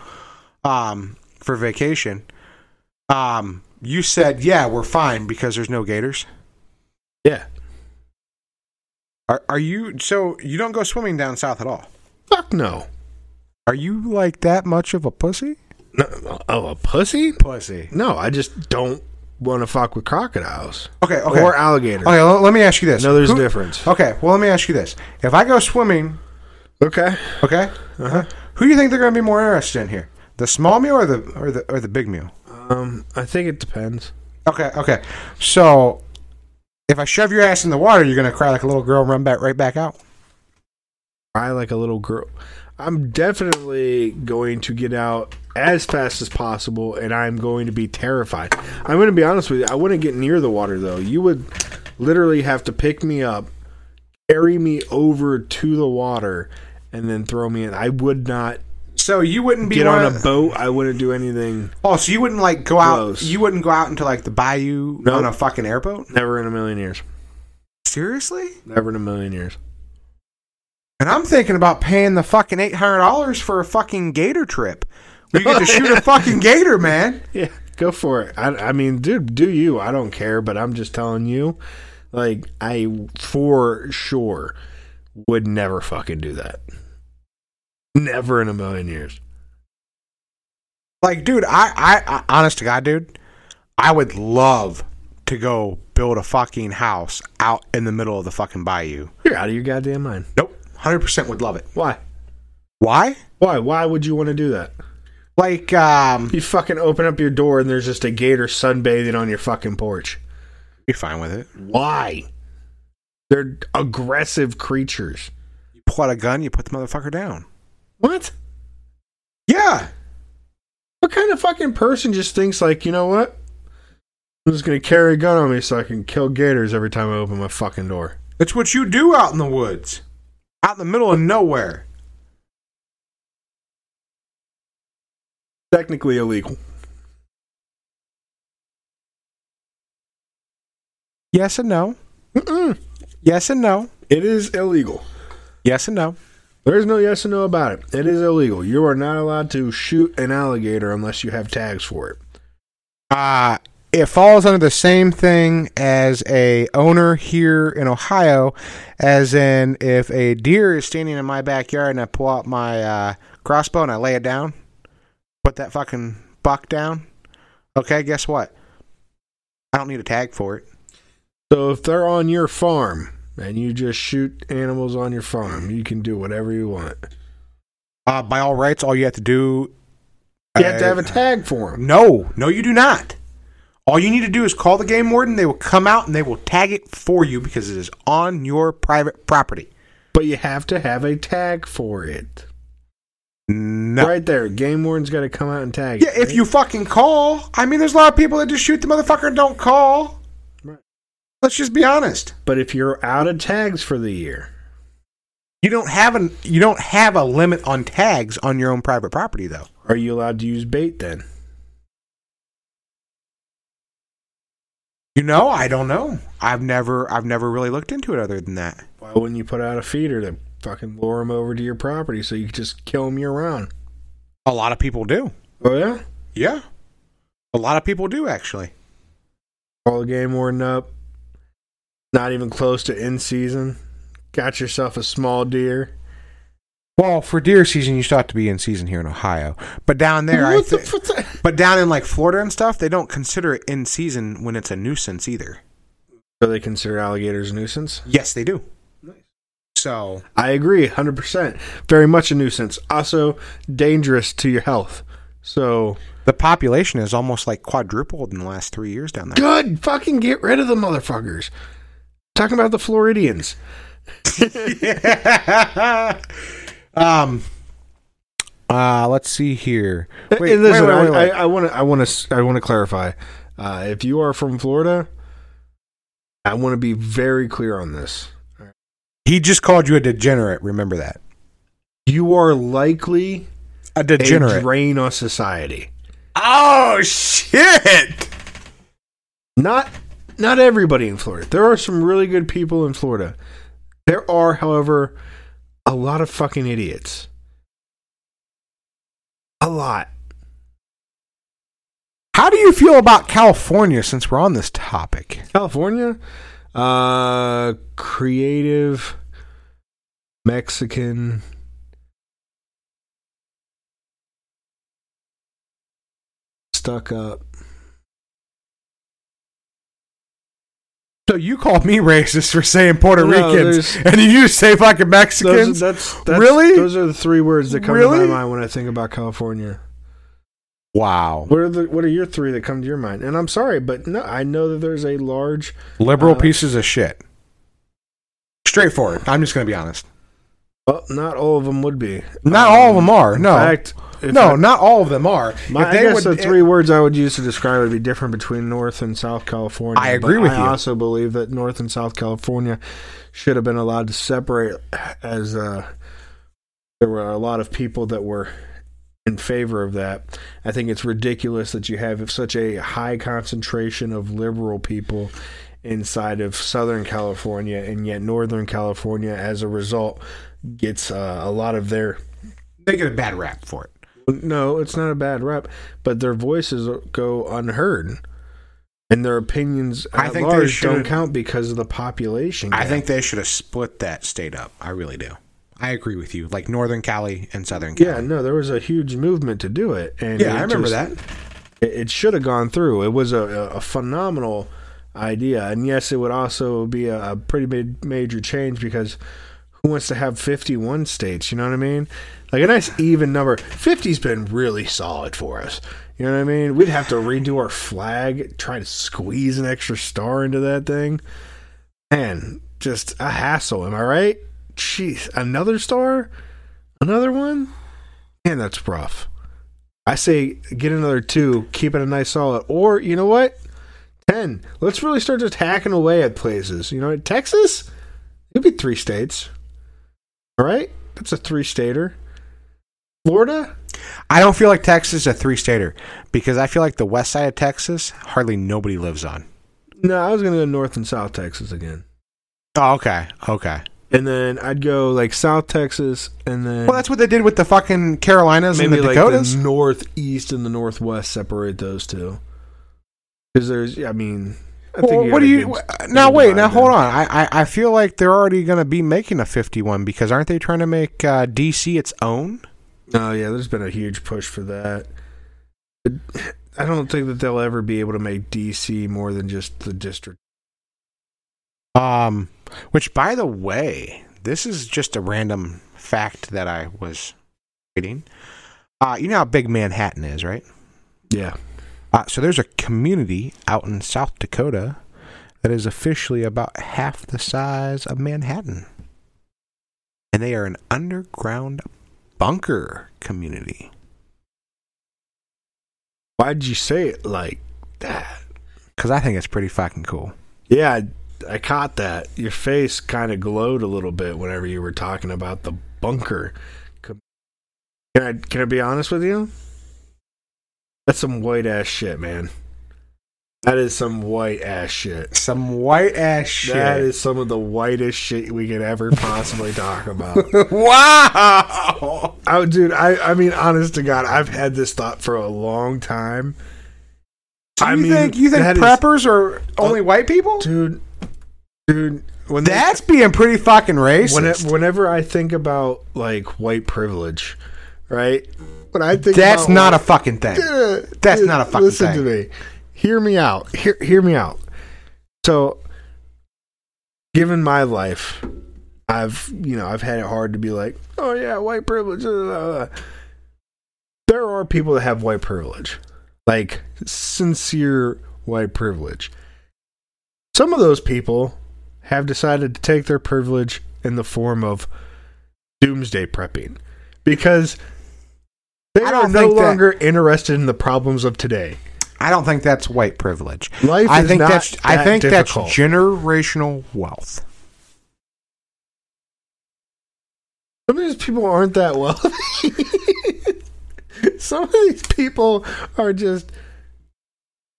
um, for vacation, um, you said yeah, we're fine because there's no gators. Yeah. Are are you so you don't go swimming down south at all? Fuck no. Are you like that much of a pussy? no. Oh, a pussy? Pussy. No, I just don't want to fuck with crocodiles Okay, okay. or alligators. Okay, let me ask you this. No, there's Who- a difference. Okay, well, let me ask you this. If I go swimming, Okay. okay, Uh-huh. who do you think they're going to be more interested in here? The small meal or the or the or the big meal? Um, I think it depends. Okay, okay. So, if I shove your ass in the water, you're going to cry like a little girl and run back right back out. Cry like a little girl. I'm definitely going to get out as fast as possible, and I'm going to be terrified. I'm going to be honest with you. I wouldn't get near the water though. You would literally have to pick me up, carry me over to the water, and then throw me in. I would not So you wouldn't be get on of- a boat. I wouldn't do anything. Oh, so you wouldn't like go out? You wouldn't go out into like the bayou Nope. on a fucking airboat? Never in a million years. Seriously? Never in a million years. And I'm thinking about paying the fucking eight hundred dollars for a fucking gator trip. We get to shoot a fucking gator, man. Yeah, go for it. I, I mean, dude, do you? I don't care, but I'm just telling you, like, I for sure would never fucking do that. Never in a million years. Like, dude, I, I, I honest to God, dude, I would love to go build a fucking house out in the middle of the fucking bayou. You're out of your goddamn mind. Nope, hundred percent would love it. Why? Why? Why? Why would you want to do that? Like, um, You fucking open up your door and there's just a gator sunbathing on your fucking porch. be fine with it. Why? They're aggressive creatures. You pull out a gun, you put the motherfucker down. What? Yeah. What kind of fucking person just thinks like, you know what? I'm just gonna carry a gun on me so I can kill gators every time I open my fucking door. It's what you do out in the woods, out in the middle of nowhere. Technically illegal. Yes and no. Mm-mm. Yes and no. It is illegal. Yes and no. There's no yes and no about it. It is illegal. You are not allowed to shoot an alligator unless you have tags for it. Uh it falls under the same thing as a owner here in Ohio, as in if a deer is standing in my backyard and I pull out my uh, crossbow and I lay it down, put that fucking buck down. Okay, guess what? I don't need a tag for it. So if they're on your farm and you just shoot animals on your farm, you can do whatever you want. Uh, by all rights, all you have to do. You have to have a uh, tag for them. No, no, you do not. All you need to do is call the game warden. They will come out and they will tag it for you because it is on your private property. But you have to have a tag for it. No. Right there. Game warden's got to come out and tag Yeah, it. Yeah, if right? you fucking call. I mean, there's a lot of people that just shoot the motherfucker and don't call. Right. Let's just be honest. But if you're out of tags for the year, You don't have an you don't have a limit on tags on your own private property though. are you allowed to use bait then? You know, I don't know. I've never I've never really looked into it other than that. Why wouldn't you put out a feeder to fucking lure them over to your property so you can just kill them year round? A lot of people do. Oh yeah. Yeah. A lot of people do actually. All the game warden up. Not even close to in season. Got yourself a small deer. Well, for deer season, you still have to be in season here in Ohio. But down there, I What the thi- but down in like Florida and stuff, they don't consider it in season when it's a nuisance either. So they consider alligators a nuisance? Yes, they do. So I agree, hundred percent. Very much a nuisance. Also dangerous to your health. So the population is almost like quadrupled in the last three years down there. good. Fucking get rid of the motherfuckers. Talking about the Floridians. um. Uh, let's see here. Wait, and listen, wait, wait, wait. I want to, I want to, I want to clarify. Uh, if you are from Florida, I want to be very clear on this. he just called you a degenerate. Remember that. You are likely A degenerate, a drain on society. oh shit! Not, not everybody in Florida. There are some really good people in Florida. There are, however, a lot of fucking idiots. A lot. How do you feel about California since we're on this topic? California, uh, creative, Mexican. Stuck up. So you called me racist for saying Puerto No, Ricans, and you say fucking Mexicans. Those, that's, that's Really? Those are the three words that come to my mind when I think about California. wow, What are the What are your three that come to your mind? And I'm sorry, but no, I know that there's a large. liberal Uh, pieces of shit. Straightforward. I'm just gonna be honest. Well, not all of them would be. Not Um, all of them are. In No, fact, if no, I- not all of them are. My, if they I guess would, the three words I would use to describe it would be different between North and South California. I agree but with I you. I also believe that North and South California should have been allowed to separate, as uh, there were a lot of people that were in favor of that. I think it's ridiculous that you have such a high concentration of liberal people inside of Southern California, and yet Northern California, as a result, gets uh, a lot of their they get a bad rap for it. No, it's not a bad rep, but their voices go unheard, and their opinions I at think they large don't count because of the population. I gap. think they should have split that state up. I really do. I agree with you. Like Northern Cali and Southern Cali. Yeah, no, there was a huge movement to do it, and Yeah, it I remember just- that. It, it should have gone through. It was a, a phenomenal idea, and yes, it would also be a, a pretty big, major change because who wants to have 51 states? You know what I mean? Like a nice even number. 50's been really solid for us. You know what I mean? We'd have to redo our flag, try to squeeze an extra star into that thing. Man, just a hassle. Am I right? Jeez, another star? Another one? Man, that's rough. I say get another two, keep it a nice solid. Or, you know what? 10. Let's really start just hacking away at places. You know, Texas? It'd be three states. All right? That's a three stater. Florida? I don't feel like Texas is a three stater because I feel like the west side of Texas hardly nobody lives on. No, I was going to go North and South Texas again. Oh, okay, okay. And then I'd go like South Texas and then Well, that's what they did with the fucking Carolinas and the like Dakotas. the northeast and the northwest separate those two. Because there's, I mean, Well, what do you now? Wait, now hold on. I, I I feel like they're already going to be making a fifty-one because aren't they trying to make uh, DC its own? Oh yeah, there's been a huge push for that. But I don't think that they'll ever be able to make DC more than just the district. Um, which by the way, this is just a random fact that I was reading. Uh, you know how big Manhattan is, right? Yeah. Uh, so there's a community out in South Dakota that is officially about half the size of Manhattan. And they are an underground bunker community. Why'd you say it like that? Because I think it's pretty fucking cool. Yeah, I, I caught that. Your face kind of glowed a little bit whenever you were talking about the bunker. Can I can I be honest with you? That's some white ass shit, man. That is some white ass shit. Some white ass shit. That is some of the whitest shit we could ever possibly talk about. wow. Oh, dude, I, I mean, honest to God, I've had this thought for a long time. So I you mean, think you think that is- preppers are only white people? dude, dude, when they- That's being pretty fucking racist. when it, whenever I think about like white privilege, right? When I think That's not a fucking thing. That's not a fucking listen thing. Listen to me. Hear me out. Hear hear me out. So, given my life, I've you know I've had it hard to be like, oh yeah, white privilege. blah, blah, blah." There are people that have white privilege, like sincere white privilege. Some of those people have decided to take their privilege in the form of doomsday prepping because they I are no think that- longer interested in the problems of today. I don't think that's white privilege. Life I is think that's I think difficult. that's generational wealth. Some of these people aren't that wealthy. Some of these people are just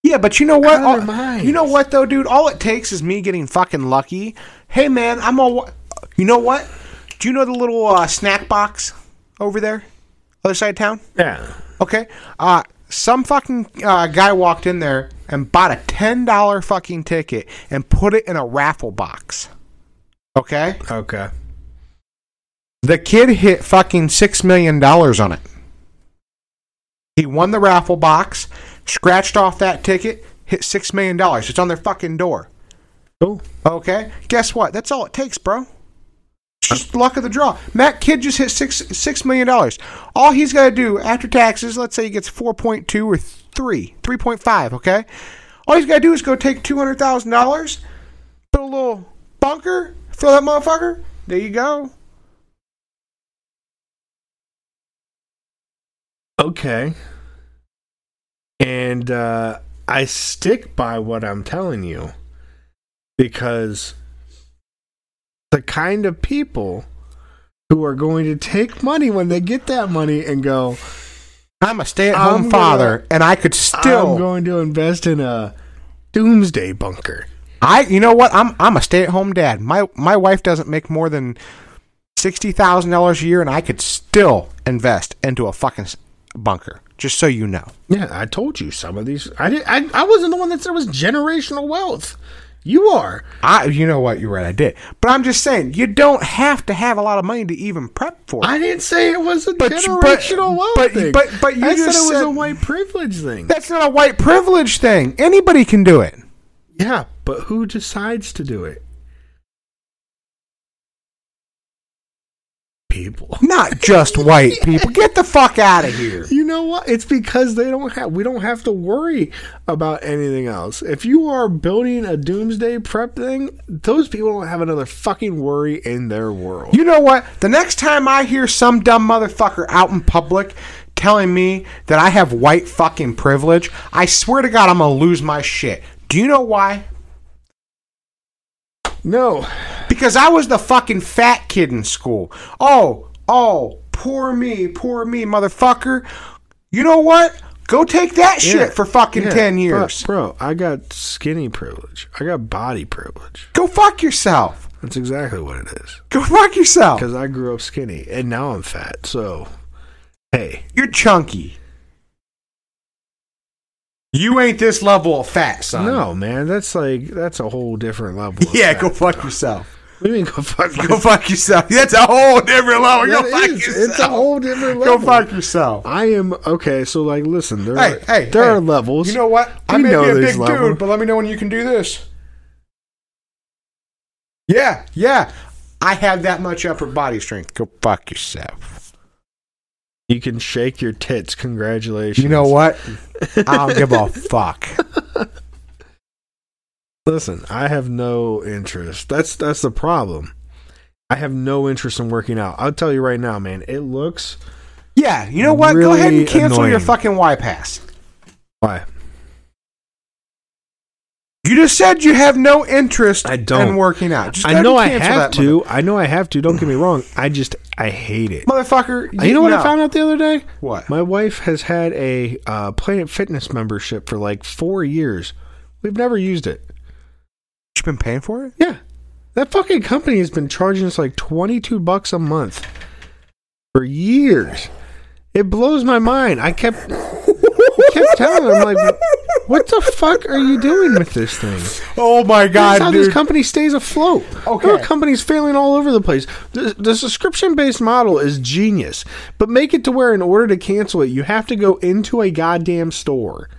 Yeah, but you know what? Out of their All- you know what though, dude? All it takes is me getting fucking lucky. Hey, man, I'm all. You know what? Do you know the little uh, snack box over there, other side of town? yeah. Okay. Uh, some fucking uh, guy walked in there and bought a ten dollar fucking ticket and put it in a raffle box. Okay. Okay. The kid hit fucking six million dollars on it. He won the raffle box, scratched off that ticket, hit six million dollars. It's on their fucking door. Cool. Okay. Guess what? That's all it takes, bro. Just luck of the draw. Matt Kid just hit six six million dollars. All he's got to do after taxes, let's say he gets four point two or three, three point five. Okay. All he's got to do is go take two hundred thousand dollars, put a little bunker, fill that motherfucker. There you go. Okay. And uh, I stick by what I'm telling you because the kind of people who are going to take money when they get that money and go, I'm a stay at home gonna- father, and I could still I'm going to invest in a doomsday bunker. I, you know what? I'm I'm a stay at home dad. My my wife doesn't make more than sixty thousand dollars a year, and I could still invest into a fucking bunker. Just so you know. Yeah, I told you some of these. I did. I, I wasn't the one that said it was generational wealth. You are. I, you know what? You're right. I did, but I'm just saying you don't have to have a lot of money to even prep for it. I didn't say it was a But- generational wealth but- thing. but- but you I just said it was said- a white privilege thing. That's not a white privilege thing. Anybody can do it. yeah, but who decides to do it? People. Not just white people. Get the fuck out of here. You know what? It's because they don't have we don't have to worry about anything else. If you are building a doomsday prep thing, those people don't have another fucking worry in their world. You know what? The next time I hear some dumb motherfucker out in public telling me that I have white fucking privilege, I swear to God I'm gonna lose my shit. Do you know why? No. Because I was the fucking fat kid in school. Oh, oh, poor me, poor me, motherfucker. You know what? Go take that shit Yeah. for fucking Yeah, 10 bro- years. Bro, I got skinny privilege. I got body privilege. Go fuck yourself. That's exactly what it is. Go fuck yourself. Because I grew up skinny and now I'm fat. So, hey, You're chunky. You ain't this level of fat, son. no, man, that's like that's a whole different level. Yeah, fat. go fuck yourself. What do you mean go fuck? Go fuck yourself. That's a whole different level. Go fuck is- yourself. It's a whole different level. Go fuck yourself. I am okay. So, like, listen, there Hey, are hey, there hey. are levels. You know what? I We may be a big level. dude, but let me know when you can do this. Yeah, yeah. I have that much upper body strength. Go fuck yourself. You can shake your tits. Congratulations. You know what? I don't give a fuck. Listen, I have no interest. That's that's the problem. I have no interest in working out. I'll tell you right now, man. It looks Yeah, you know what? Go ahead and Really cancel your fucking Y pass. why You just said you have no interest I don't. in working out. Just I know I have to. I know I have to. Don't get me wrong. I just I hate it. motherfucker. You know what no. I found out the other day? What? My wife has had a uh, Planet Fitness membership for like four years. We've never used it. You've been paying for it? Yeah. That fucking company has been charging us like 22 bucks a month for years. It blows my mind. I kept kept telling them like what the fuck are you doing with this thing? Oh my god, That's how god, this company stays afloat. Okay. There are companies failing all over the place. The, the subscription based model is genius, but make it to where in order to cancel it, you have to go into a goddamn store.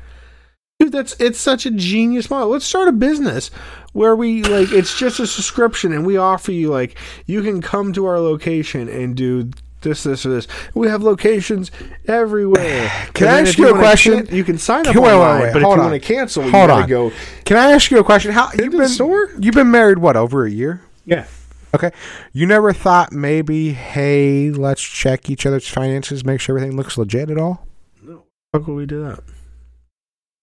Dude, that's it's such a genius model. Let's start a business where we like it's just a subscription and we offer you like you can come to our location and do this, this, or this. We have locations everywhere. Can I ask if you a question? can- you can sign up Wait, wait, online, wait, but if you on. want to cancel, you Hold gotta on. go. Can I ask you a question? How you've been store? You've been married what over a year? Yeah. Okay. You never thought maybe, hey, let's check each other's finances, make sure everything looks legit at all? No. How could we do that?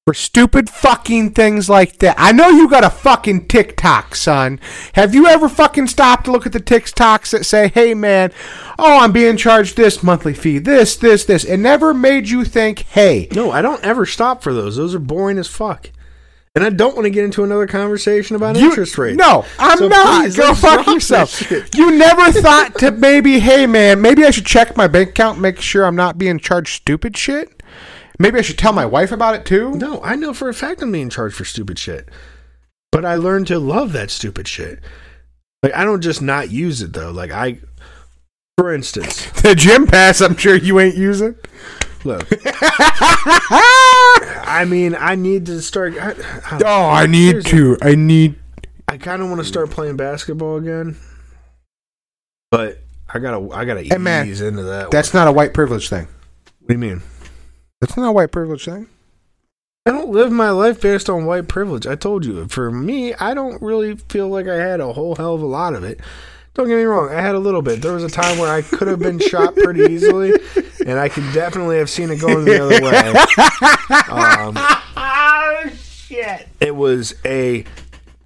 For stupid fucking things like that. I know you got a fucking TikTok, son. Have you ever fucking stopped to look at the TikToks that say, hey man, oh, I'm being charged this monthly fee, this, this, this? It never made you think, hey, No, I don't ever stop for those. Those are boring as fuck. And I don't want to get into another conversation about You- interest rates. No, I'm So not. please, Go fuck yourself. You never thought to maybe, hey man, maybe I should check my bank account, make sure I'm not being charged stupid shit. Maybe I should tell my wife about it too. No, I know for a fact I'm being charged for stupid shit. But I learned to love that stupid shit. Like I don't just not use it though. Like I for instance, The gym pass, I'm sure you ain't using. look. I mean, I need to start I, I, Oh, I need to. I need. I kind of want to start playing basketball again. But I got to I got to Hey, man, ease into that. That's not a white privilege thing. what do you mean? That's not a white privilege thing. I don't live my life based on white privilege. I told you. For me, I don't really feel like I had a whole hell of a lot of it. Don't get me wrong, I had a little bit. There was a time where I could have been shot pretty easily, and I could definitely have seen it going the other way. Um, Oh shit! it was a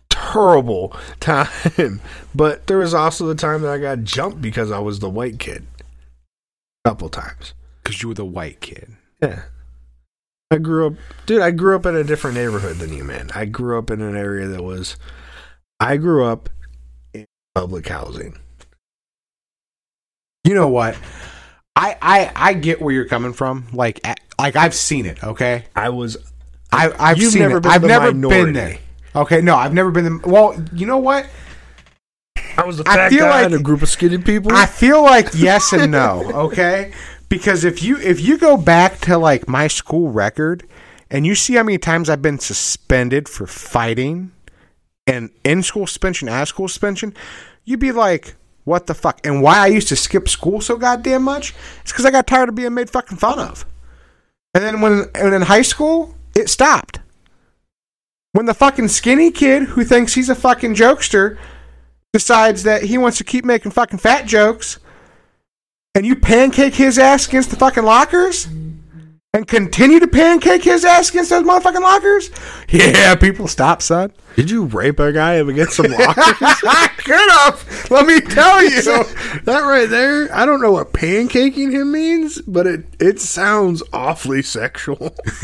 terrible time, but there was also the time that I got jumped because I was the white kid. A couple times. Because you were the white kid. Yeah. I grew up, dude, I grew up in a different neighborhood than you, man. I grew up in an area that was, I grew up in public housing. You know what? I I I get where you're coming from. Like like I've seen it. Okay. I was, I I've seen never it. been I've never minority. been there. Okay. No, I've never been. The, well, you know what? I was the I fat feel guy like- in a group of skinny people. I feel like yes and no, okay? Because if you if you go back to like my school record and you see how many times I've been suspended for fighting and in school suspension, out of school suspension, you'd be like, What the fuck? And why I used to skip school so goddamn much? It's because I got tired of being made fucking fun of. And then when and in high school, it stopped. When the fucking skinny kid who thinks he's a fucking jokester decides that he wants to keep making fucking fat jokes, and you pancake his ass against the fucking lockers, and continue to pancake his ass against those motherfucking lockers, yeah, people stop, son. Did you rape a guy against some lockers? I could have. Let me tell you. that right there, I don't know what pancaking him means, but it it sounds awfully sexual.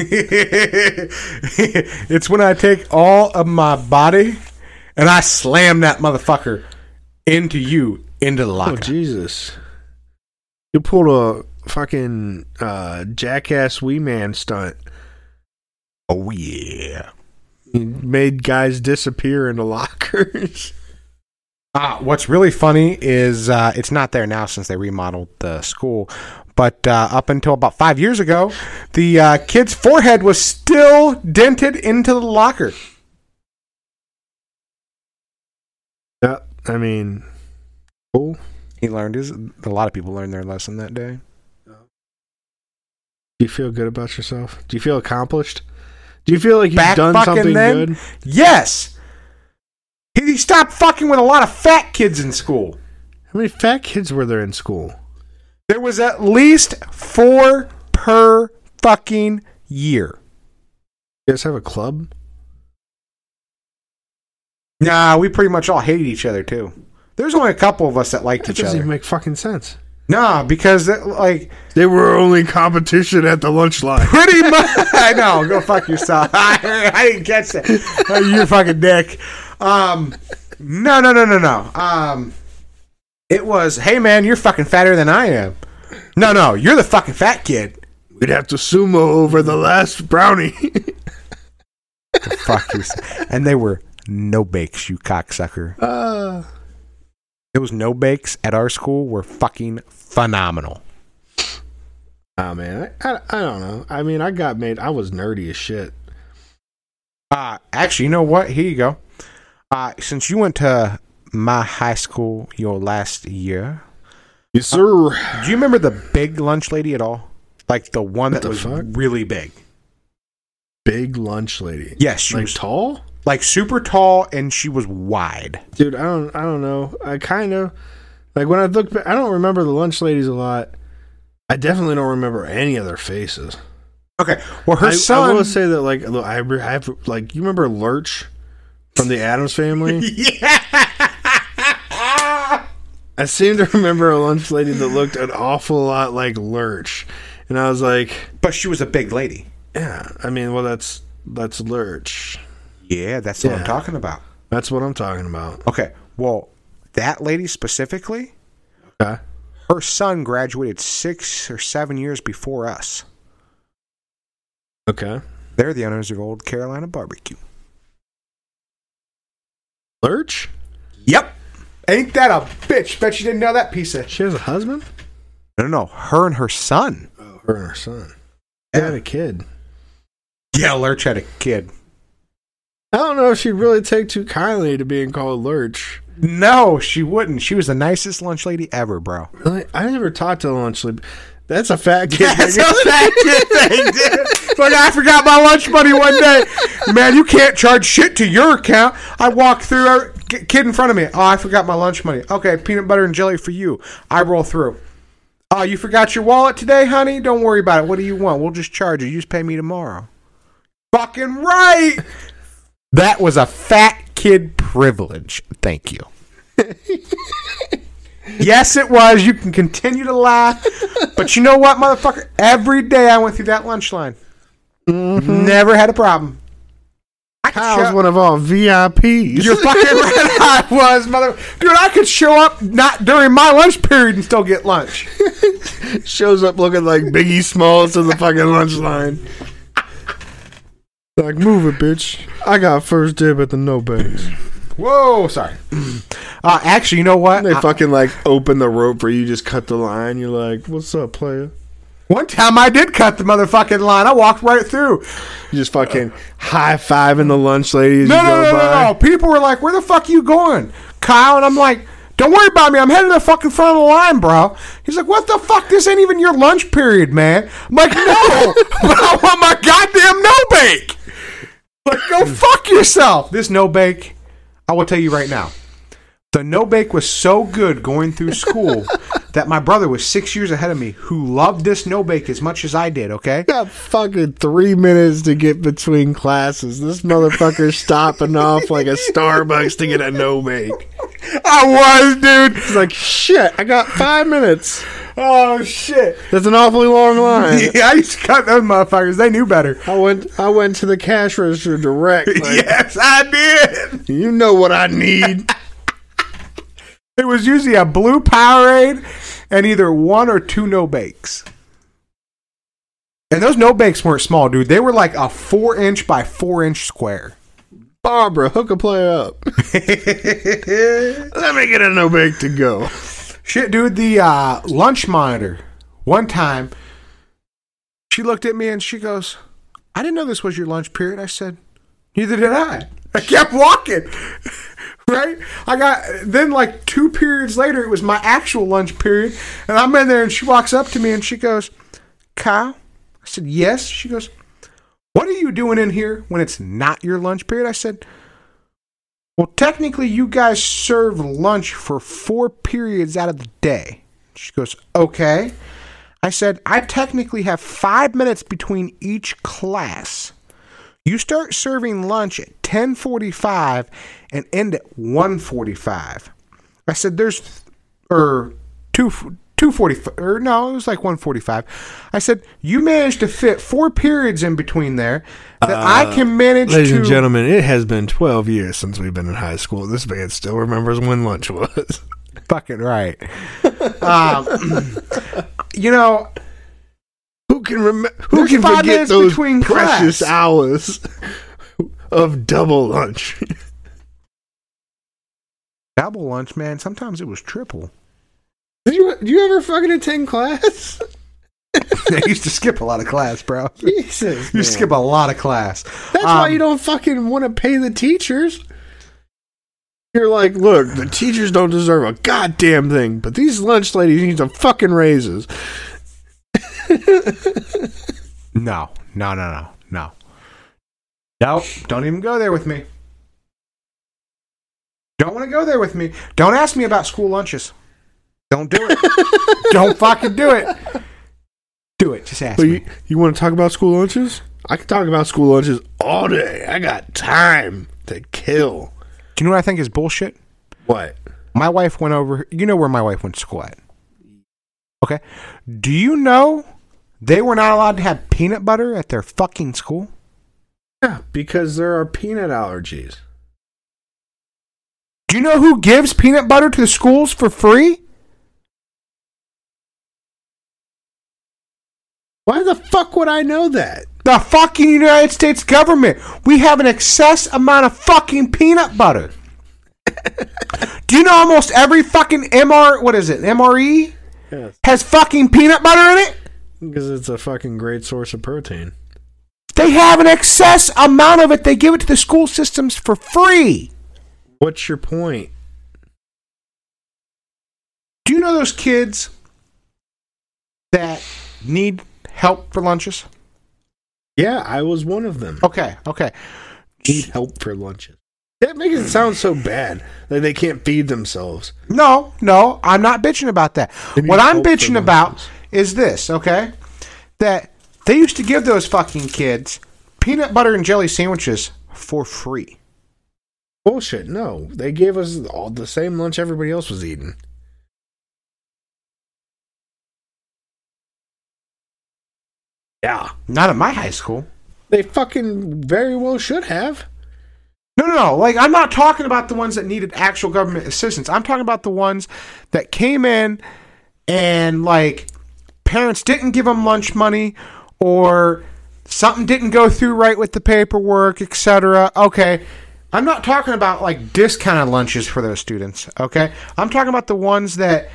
it's when I take all of my body and I slam that motherfucker into you, into the oh, locker. Oh. Jesus! You pulled a fucking uh, jackass wee man stunt. Oh, yeah. You made guys disappear into lockers. Uh, what's really funny is uh, it's not there now since they remodeled the school. But uh, up until about five years ago, the uh, kid's forehead was still dented into the locker. Yeah, I mean, cool. He learned his. A lot of people learned their lesson that day. Do you feel good about yourself? Do you feel accomplished? Do you feel like you've Back done something then? good? Yes. He, he stopped fucking with a lot of fat kids in school. How many fat kids were there in school? There was at least four per fucking year. You guys have a club? Nah, we pretty much all hated each other too. There's only a couple of us that liked That each doesn't other. even make fucking sense. nah, because that, like They were only competition at the lunch line. pretty much. I know. Go fuck yourself. I, I didn't catch that. Oh, you fucking dick. Um, no, no, no, no, no. Um, it was. Hey, man, you're fucking fatter than I am. No, no, you're the fucking fat kid. We'd have to sumo over the last brownie. Fuck you. And they were no bakes, you cocksucker. uh, Those no bakes at our school were fucking phenomenal. oh man, I, I I don't know. I mean, I got made. I was nerdy as shit. Uh, actually, you know what? Here you go. Uh, since you went to my high school your last year, Yes, sir. do you remember the big lunch lady at all? Like the one What that the was fuck? really big. Big lunch lady. Yes, she like was tall. Like super tall and she was wide. Dude, I don't. I don't know. I kind of like when I look back. I don't remember the lunch ladies a lot. I definitely don't remember any of their faces. Okay, well her I, son. I will say that like look, I, I have like you remember Lurch from the Addams Family. yeah. I seem to remember a lunch lady that looked an awful lot like Lurch, and I was like, but she was a big lady. yeah. I mean, well, that's that's Lurch. Yeah, that's what I'm talking about. That's what I'm talking about. Okay, well that lady specifically, Okay. her son graduated six or seven years before us. Okay. They're the owners of Old Carolina Barbecue. Lurch. Yep. Ain't that a bitch? Bet you didn't know that piece of. She has a husband. No, no, no. Her and her son. Oh, her and her son. They had a kid. Yeah, Lurch had a kid. I don't know if she'd really take too kindly to being called Lurch. No, she wouldn't. She was the nicest lunch lady ever, bro. Really? I never talked to a lunch lady. That's a fat kid. That's a fat kid thing, dude. Like I forgot my lunch money one day. Man, you can't charge shit to your account. I walk through, a kid in front of me. Oh, I forgot my lunch money. Okay, peanut butter and jelly for you. I roll through. Oh, you forgot your wallet today, honey? Don't worry about it. What do you want? We'll just charge you. You just pay me tomorrow. Fucking right. That was a fat kid privilege. Thank you. yes, it was. You can continue to laugh. But you know what, motherfucker? Every day I went through that lunch line. Mm-hmm. Never had a problem. I Kyle's show- one of our VIPs. You're fucking right. I was, mother. Dude, I could show up not during my lunch period and still get lunch. shows up looking like Biggie Smalls to the fucking lunch line. Like, move it, bitch. I got first dib at the no bakes. Whoa, sorry. Uh, actually, you know what? They I- fucking like open the rope where you just cut the line. You're like, what's up, player? one time I did cut the motherfucking line. I walked right through. You just fucking high fiving the lunch lady as No, you no, go no, no, by. no. People were like, "Where the fuck you going, Kyle?" And I'm like, Don't worry about me. I'm headed to the fucking front of the line, bro. He's like, what the fuck? This ain't even your lunch period, man. I'm like, no, but I want my goddamn no bake. Like, go hmm. fuck yourself. This no bake, I will tell you right now. The no bake was so good going through school that my brother was six years ahead of me who loved this no bake as much as I did, okay? got fucking three minutes to get between classes. This motherfucker's stopping off like a Starbucks to get a no bake. I was, dude. It's like shit. I got five minutes. Oh, shit. That's an awfully long line. Yeah, I used to cut those motherfuckers. They knew better. I went. I went to the cash register direct. Like, yes, I did. You know what I need. It was usually a blue Powerade and either one or two no bakes. And those no bakes weren't small, dude. They were like a four inch by four inch square. Barbara, hook a play up. Let me get a no bake to go. Shit, dude, the uh, lunch monitor, one time, she looked at me and she goes, I didn't know this was your lunch period. I said, Neither did I. I kept walking. right? I got, then like two periods later, it was my actual lunch period. And I'm in there and she walks up to me and she goes, Kyle? I said, Yes. She goes, What are you doing in here when it's not your lunch period? I said, well, technically, you guys serve lunch for four periods out of the day. She goes, Okay. I said, I technically have five minutes between each class. You start serving lunch at 1045 and end at 145. I said, there's, or 2, 245, or no, it was like 145. I said, you managed to fit four periods in between there that I can manage Uh, Ladies to. and gentlemen, it has been 12 years since we've been in high school. This man still remembers when lunch was. Fucking right. um, you know, can remember? Who There's can forget those between precious class. hours of double lunch? double lunch, man. Sometimes it was triple. Did you did you ever fucking attend class? I used to skip a lot of class, bro. Jesus, You skip a lot of class. That's why Um, you don't fucking want to pay the teachers. You're like, look, the teachers don't deserve a goddamn thing, but these lunch ladies need some fucking raises. No, no, no, no, no. Nope. Don't even go there with me. Don't want to go there with me. Don't ask me about school lunches. Don't do it. don't fucking do it. Do it. Just ask But me. you, you want to talk about school lunches? I can talk about school lunches all day. I got time to kill. Do you know what I think is bullshit? What? My wife went over. You know where my wife went to school at? Okay. Do you know they were not allowed to have peanut butter at their fucking school? Yeah, because there are peanut allergies. Do you know who gives peanut butter to the schools for free? Why the fuck would I know that? The fucking United States government. We have an excess amount of fucking peanut butter. Do you know almost every fucking MR what is it? MRE Yes. has fucking peanut butter in it? Because it's a fucking great source of protein. They have an excess amount of it. They give it to the school systems for free. What's your point? Do you know those kids that need help for lunches? Yeah, I was one of them. Okay, okay. Need help for lunches. That makes it sound so bad. Like they can't feed themselves. No, no, I'm not bitching about that. What I'm bitching about lunches. Is this, okay? That they used to give those fucking kids peanut butter and jelly sandwiches for free. Bullshit. No, they gave us all the same lunch everybody else was eating. Yeah, Not at my high school. they fucking very well should have. No, no, no. Like, I'm not talking about the ones that needed actual government assistance. I'm talking about the ones that came in and, like, parents didn't give them lunch money or something didn't go through right with the paperwork, etc. Okay. I'm not talking about, like, discounted lunches for those students. Okay. I'm talking about the ones that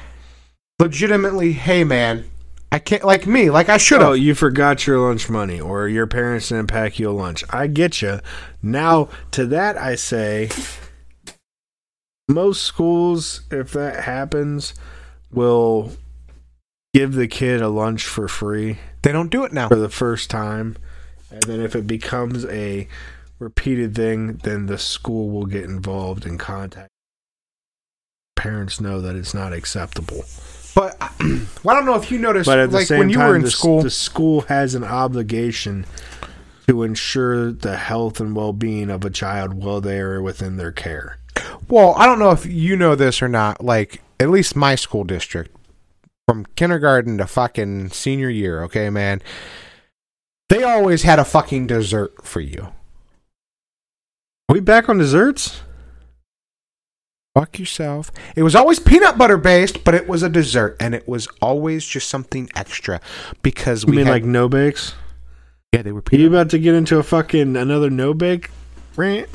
legitimately, hey, man, I can't, like me, like I should have. Oh, you forgot your lunch money, or your parents didn't pack you a lunch. I get you. Now, to that I say, most schools, if that happens, will give the kid a lunch for free They don't do it now. for the first time. And then if it becomes a repeated thing, then the school will get involved in contact. Parents know that it's not acceptable. But well, I don't know if you noticed, But at the like same when you time, were in the, school. the school has an obligation to ensure the health and well-being of a child while they are within their care. Well, I don't know if you know this or not. Like, at least my school district, from kindergarten to fucking senior year, okay, man, they always had a fucking dessert for you. Are we back on desserts? Fuck yourself. It was always peanut butter based, but it was a dessert, and it was always just something extra because You we mean had, like no bakes? yeah, they were peanut. you about to get into a fucking another no bake rant?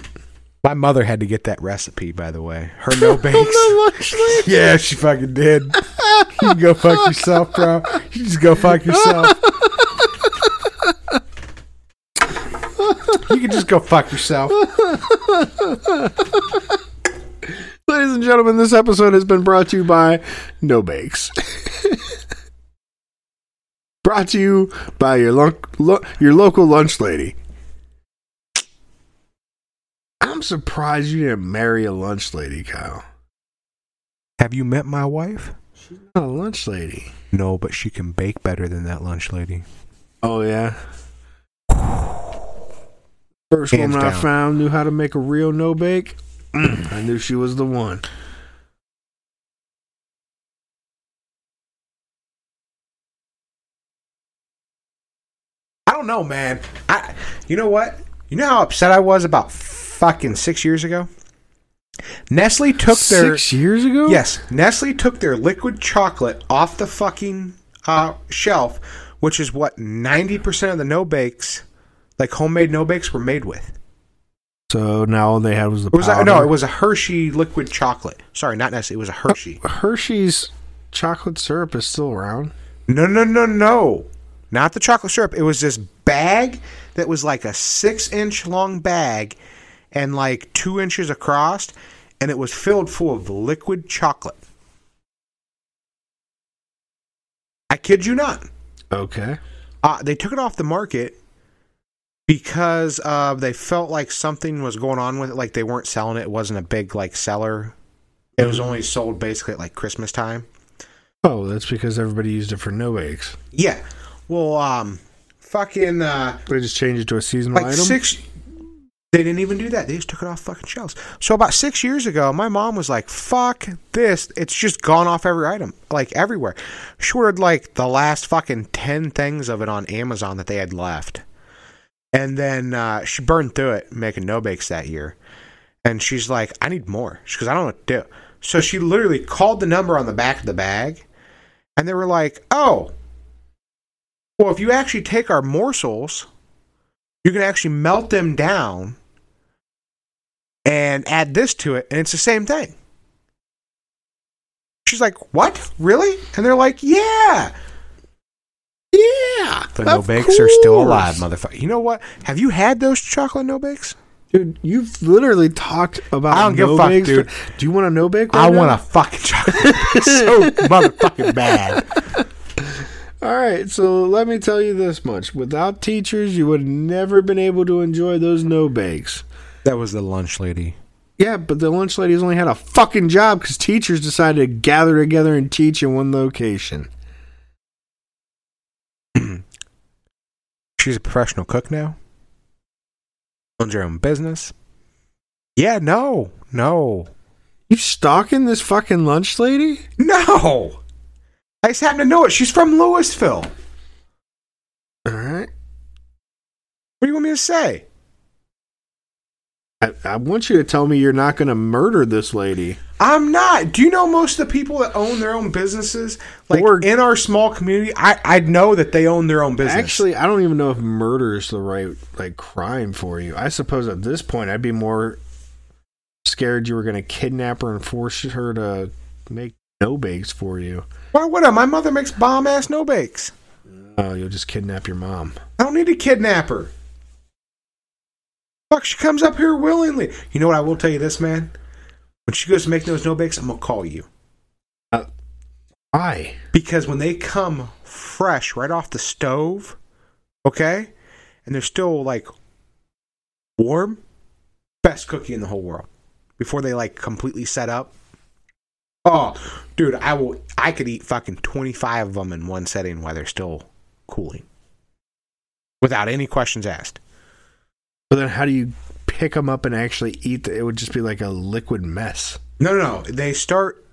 My mother had to get that recipe, by the way. Her no bakes. yeah, she fucking did. You can go fuck yourself, bro. You just go fuck yourself. You can just go fuck yourself. Ladies and gentlemen, this episode has been brought to you by No Bakes. brought to you by your lo- lo- your local lunch lady. I'm surprised you didn't marry a lunch lady, Kyle. Have you met my wife? She's not a lunch lady. No, but she can bake better than that lunch lady. Oh yeah. First Hands woman I found knew how to make a real no bake. Mm, I knew she was the one. I don't know, man. I, you know what? You know how upset I was about fucking six years ago. Nestle took their Six years ago. yes, Nestle took their liquid chocolate off the fucking uh, shelf, which is what ninety percent of the no bakes, like homemade no bakes, were made with. So now all they had was the It was a, no, it was a Hershey liquid chocolate. Sorry, not Nestle. It was a Hershey. Hershey's chocolate syrup is still around. No, no, no, no. Not the chocolate syrup. It was this bag that was like a six inch long bag and like two inches across, and it was filled full of liquid chocolate. I kid you not. Okay. Uh, they took it off the market because uh, they felt like something was going on with it. Like they weren't selling it. It wasn't a big like seller. It was only sold basically at like Christmas time. Oh, that's because everybody used it for no eggs. Yeah. Well, um, fucking uh, They just changed it to a seasonal like item. six. They didn't even do that. They just took it off fucking shelves. So about six years ago, my mom was like, "Fuck this! It's just gone off every item, like everywhere." She ordered like the last fucking ten things of it on Amazon that they had left, and then uh, she burned through it making no bakes that year. And she's like, "I need more." Goes, "I don't know what to do." So she literally called the number on the back of the bag, and they were like, "Oh, well, if you actually take our morsels." you can actually melt them down and add this to it, and it's the same thing. She's like, "What? Really?" And they're like, "Yeah." yeah. The no bakes are still alive, motherfucker. You know what? Have you had those chocolate no bakes? Dude, you've literally talked about I don't give a no fuck, bakes. dude. Do you want a no bake? I right want a fucking chocolate bake so motherfucking bad. All right, so let me tell you this much: without teachers, you would have never been able to enjoy those no bakes. That was the lunch lady. Yeah, but the lunch ladies only had a fucking job because teachers decided to gather together and teach in one location. She's a professional cook now. Owns her own business. Yeah, no, no, You stalking this fucking lunch lady? no. I just happen to know it. She's from Louisville. All right. What do you want me to say? I, I want you to tell me you're not going to murder this lady. I'm not. Do you know most of the people that own their own businesses? Like Or- in our small community, I I know that they own their own business. Actually, I don't even know if murder is the right like crime for you. I suppose at this point, I'd be more scared you were going to kidnap her and force her to make no bakes for you. why would I? My mother makes bomb ass no bakes. Oh, you'll just kidnap your mom. I don't need to kidnap her. Fuck, she comes up here willingly. You know what? I will tell you this, man. When she goes to make those no bakes, I'm gonna call you uh, Why? because when they come fresh right off the stove, okay, and they're still like warm, best cookie in the whole world. Before they like completely set up. Oh, dude, I will. I could eat fucking twenty five of them in one setting while they're still cooling, without any questions asked. But then how do you pick them up and actually eat? The, it would just be like a liquid mess. No, no, no. They start,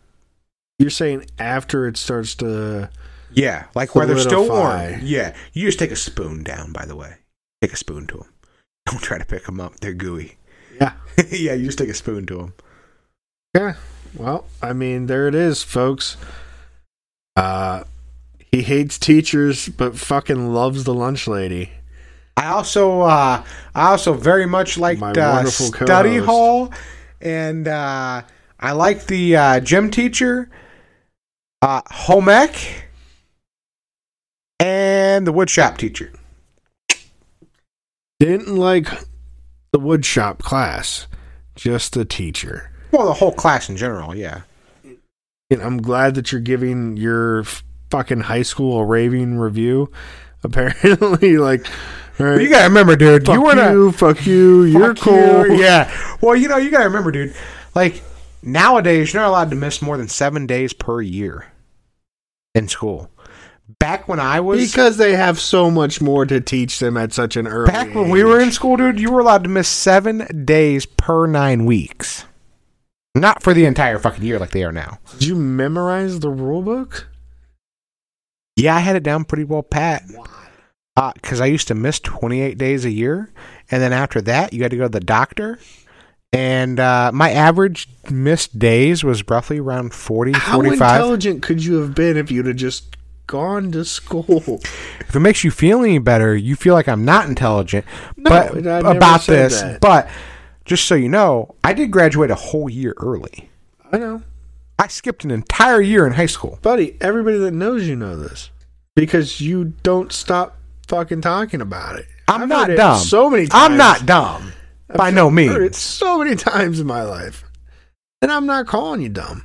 You're saying after it starts to. yeah, like where they're still warm. Yeah, you just take a spoon down. By the way, take a spoon to them. Don't try to pick them up; they're gooey. Yeah. yeah, you just take a spoon to them. Yeah. Well, I mean, there it is, folks. Uh, he hates teachers, but fucking loves the lunch lady. I also, uh, I also very much liked uh, study co-host. hall, and uh, I liked the uh, gym teacher, uh, home ec, and the woodshop teacher. Didn't like the woodshop class, just the teacher. Well, the whole class in general, yeah. And I'm glad that you're giving your fucking high school a raving review. Apparently, like, right, But you gotta remember, dude, fuck you were not. you, fuck you, you're Fuck cool. you. Yeah. Well, you know, you gotta remember, dude. Like nowadays, you're not allowed to miss more than seven days per year in school. Back when I was, Because they have so much more to teach them at such an early back when we were in school, dude, you were allowed to miss seven days per nine weeks. Not for the entire fucking year like they are now. Did you memorize the rule book? Yeah, I had it down pretty well pat. Because I used to miss 28 days a year. And then after that, you had to go to the doctor. And uh, my average missed days was roughly around 40, How 45. intelligent could you have been if you'd have just gone to school? If it makes you feel any better, you feel like I'm not intelligent No, but about this. that. But just so you know, I did graduate a whole year early. I know. I skipped an entire year in high school. Buddy, everybody that knows you know this. Because you don't stop fucking talking about it. I'm I've not dumb. So many times. I'm not dumb. By no I've heard it means. so many times in my life. And I'm not calling you dumb.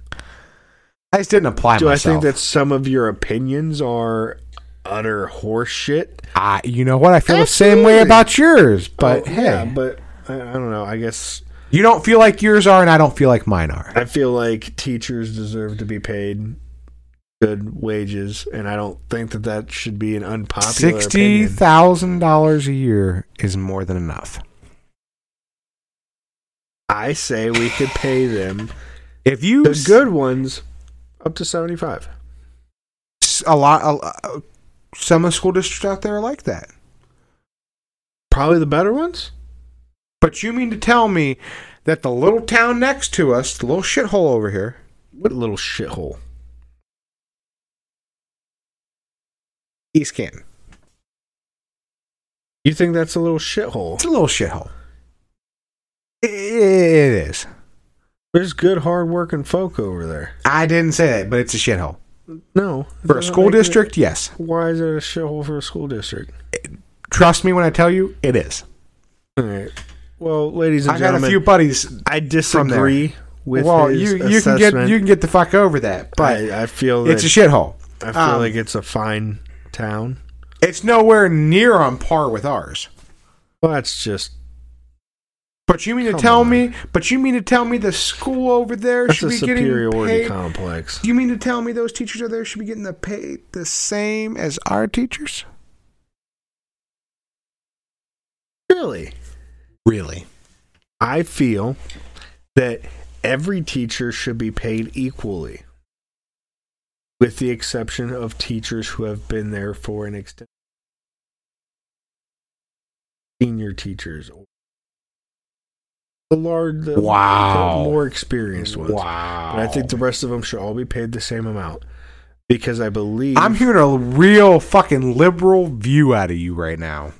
I just didn't apply myself. Do I think that some of your opinions are utter horseshit? I, you know what? I feel the same way about yours. Oh, but Oh, hey, yeah, but I, I don't know. I guess you don't feel like yours are, and I don't feel like mine are. I feel like teachers deserve to be paid good wages, and I don't think that that should be an unpopular Sixty thousand dollars a year is more than enough. I say we could pay them If you the good ones up to seventy five. A lot, a, some of the school districts out there are like that. Probably the better ones. But you mean to tell me that the little town next to us, the little shithole over here, What little shithole. East Canton, You think that's a little shithole? it's a little shithole. It, it is. There's good, hard-working folk over there. I didn't say that, but it's a shithole No, for a school make it- district. Yes, why is it a shithole for a school district? trust me when I tell you, it is. All right. Well, ladies and I got a gentlemen, few buddies. I disagree with well, you you can get you can get the fuck over that, but I, I feel that it's a shithole. I feel um, like it's a fine town. It's nowhere near on par with ours. Well, that's just But you mean to tell on. me? But you mean to tell me the school over there that's should be getting superiority paid? complex. You mean to tell me those teachers over there should be getting the pay the same as our teachers? Really, Really? I feel that every teacher should be paid equally, with the exception of teachers who have been there for an extended Senior teachers, the large, the, Wow. more experienced ones. Wow. But I think the rest of them should all be paid the same amount because I believe. I'm hearing a real fucking liberal view out of you right now.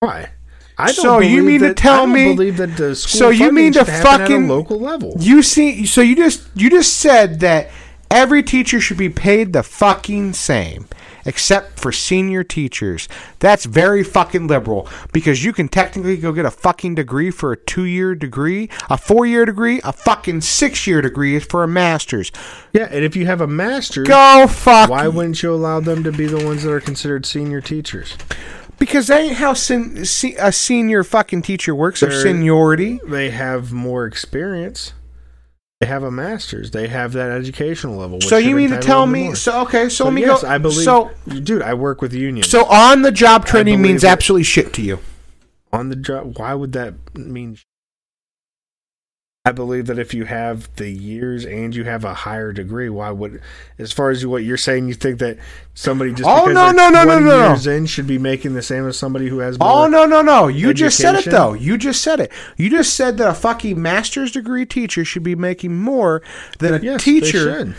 Why? I don't So you mean to tell me- Believe that the school so you mean to should happen at a fucking- local level? You see, so you just you just said that every teacher should be paid the fucking same, except for senior teachers. That's very fucking liberal because you can technically go get a fucking degree for a two year degree, a four year degree, a fucking six year degree for a master's. Yeah, and if you have a master's, Go fuck. why wouldn't you allow them to be the ones that are considered senior teachers? Because that ain't how sen- se- a senior fucking teacher works or They're- seniority. They have more experience. They have a master's. They have that educational level. So you mean to tell me? more. So okay, so, So let me yes, go. I believe. So dude, I work with unions. so on the job training means it. absolutely shit to you. on the job, why would that mean? I believe that if you have the years and you have a higher degree, why would, as far as what you're saying, you think that somebody just Oh, no, no, no, no, no, years in should be making the same as somebody who has oh, more? Oh no no no! You just said it though. You just said it. You just said that a fucking master's degree teacher should be making more than a Yes, teacher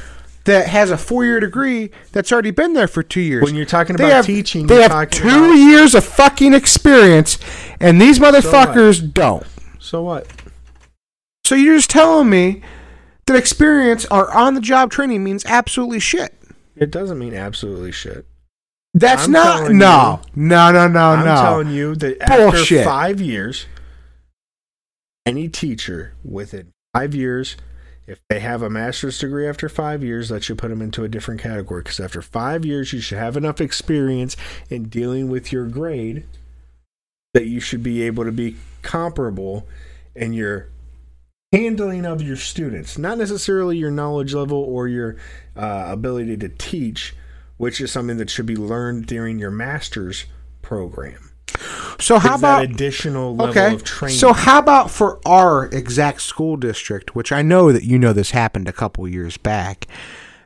that has a four year degree that's already been there for two years. When you're talking They about have- teaching, they have two about- years of fucking experience, and these motherfuckers don't. So what? So you're just telling me that experience or on the job training means absolutely shit. It doesn't mean absolutely shit. That's I'm not no no no no I'm no. telling you that after five years, any teacher within five years, if they have a master's degree after five years, that should put them into a different category. Because after five years, you should have enough experience in dealing with your grade that you should be able to be comparable in your handling of your students, not necessarily your knowledge level or your uh, ability to teach, which is something that should be learned during your master's program. so how about additional level okay? of training? So how about for our exact school district, which I know that you know this happened a couple years back,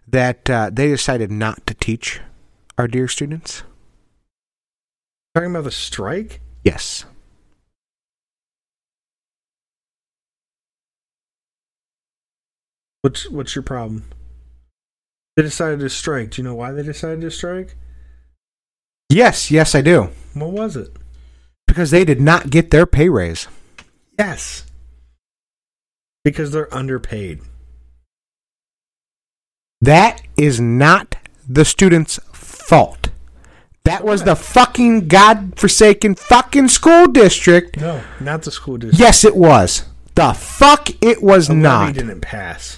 that uh, they decided not to teach our dear students. talking about the strike? Yes. What's what's your problem? They decided to strike. Do you know why they decided to strike? Yes, yes, I do. What was it? Because they did not get their pay raise. Yes. Because they're underpaid. That is not the student's fault. That was the fucking godforsaken fucking school district. No, not the school district. Yes, it was. The fuck it was The not. didn't pass.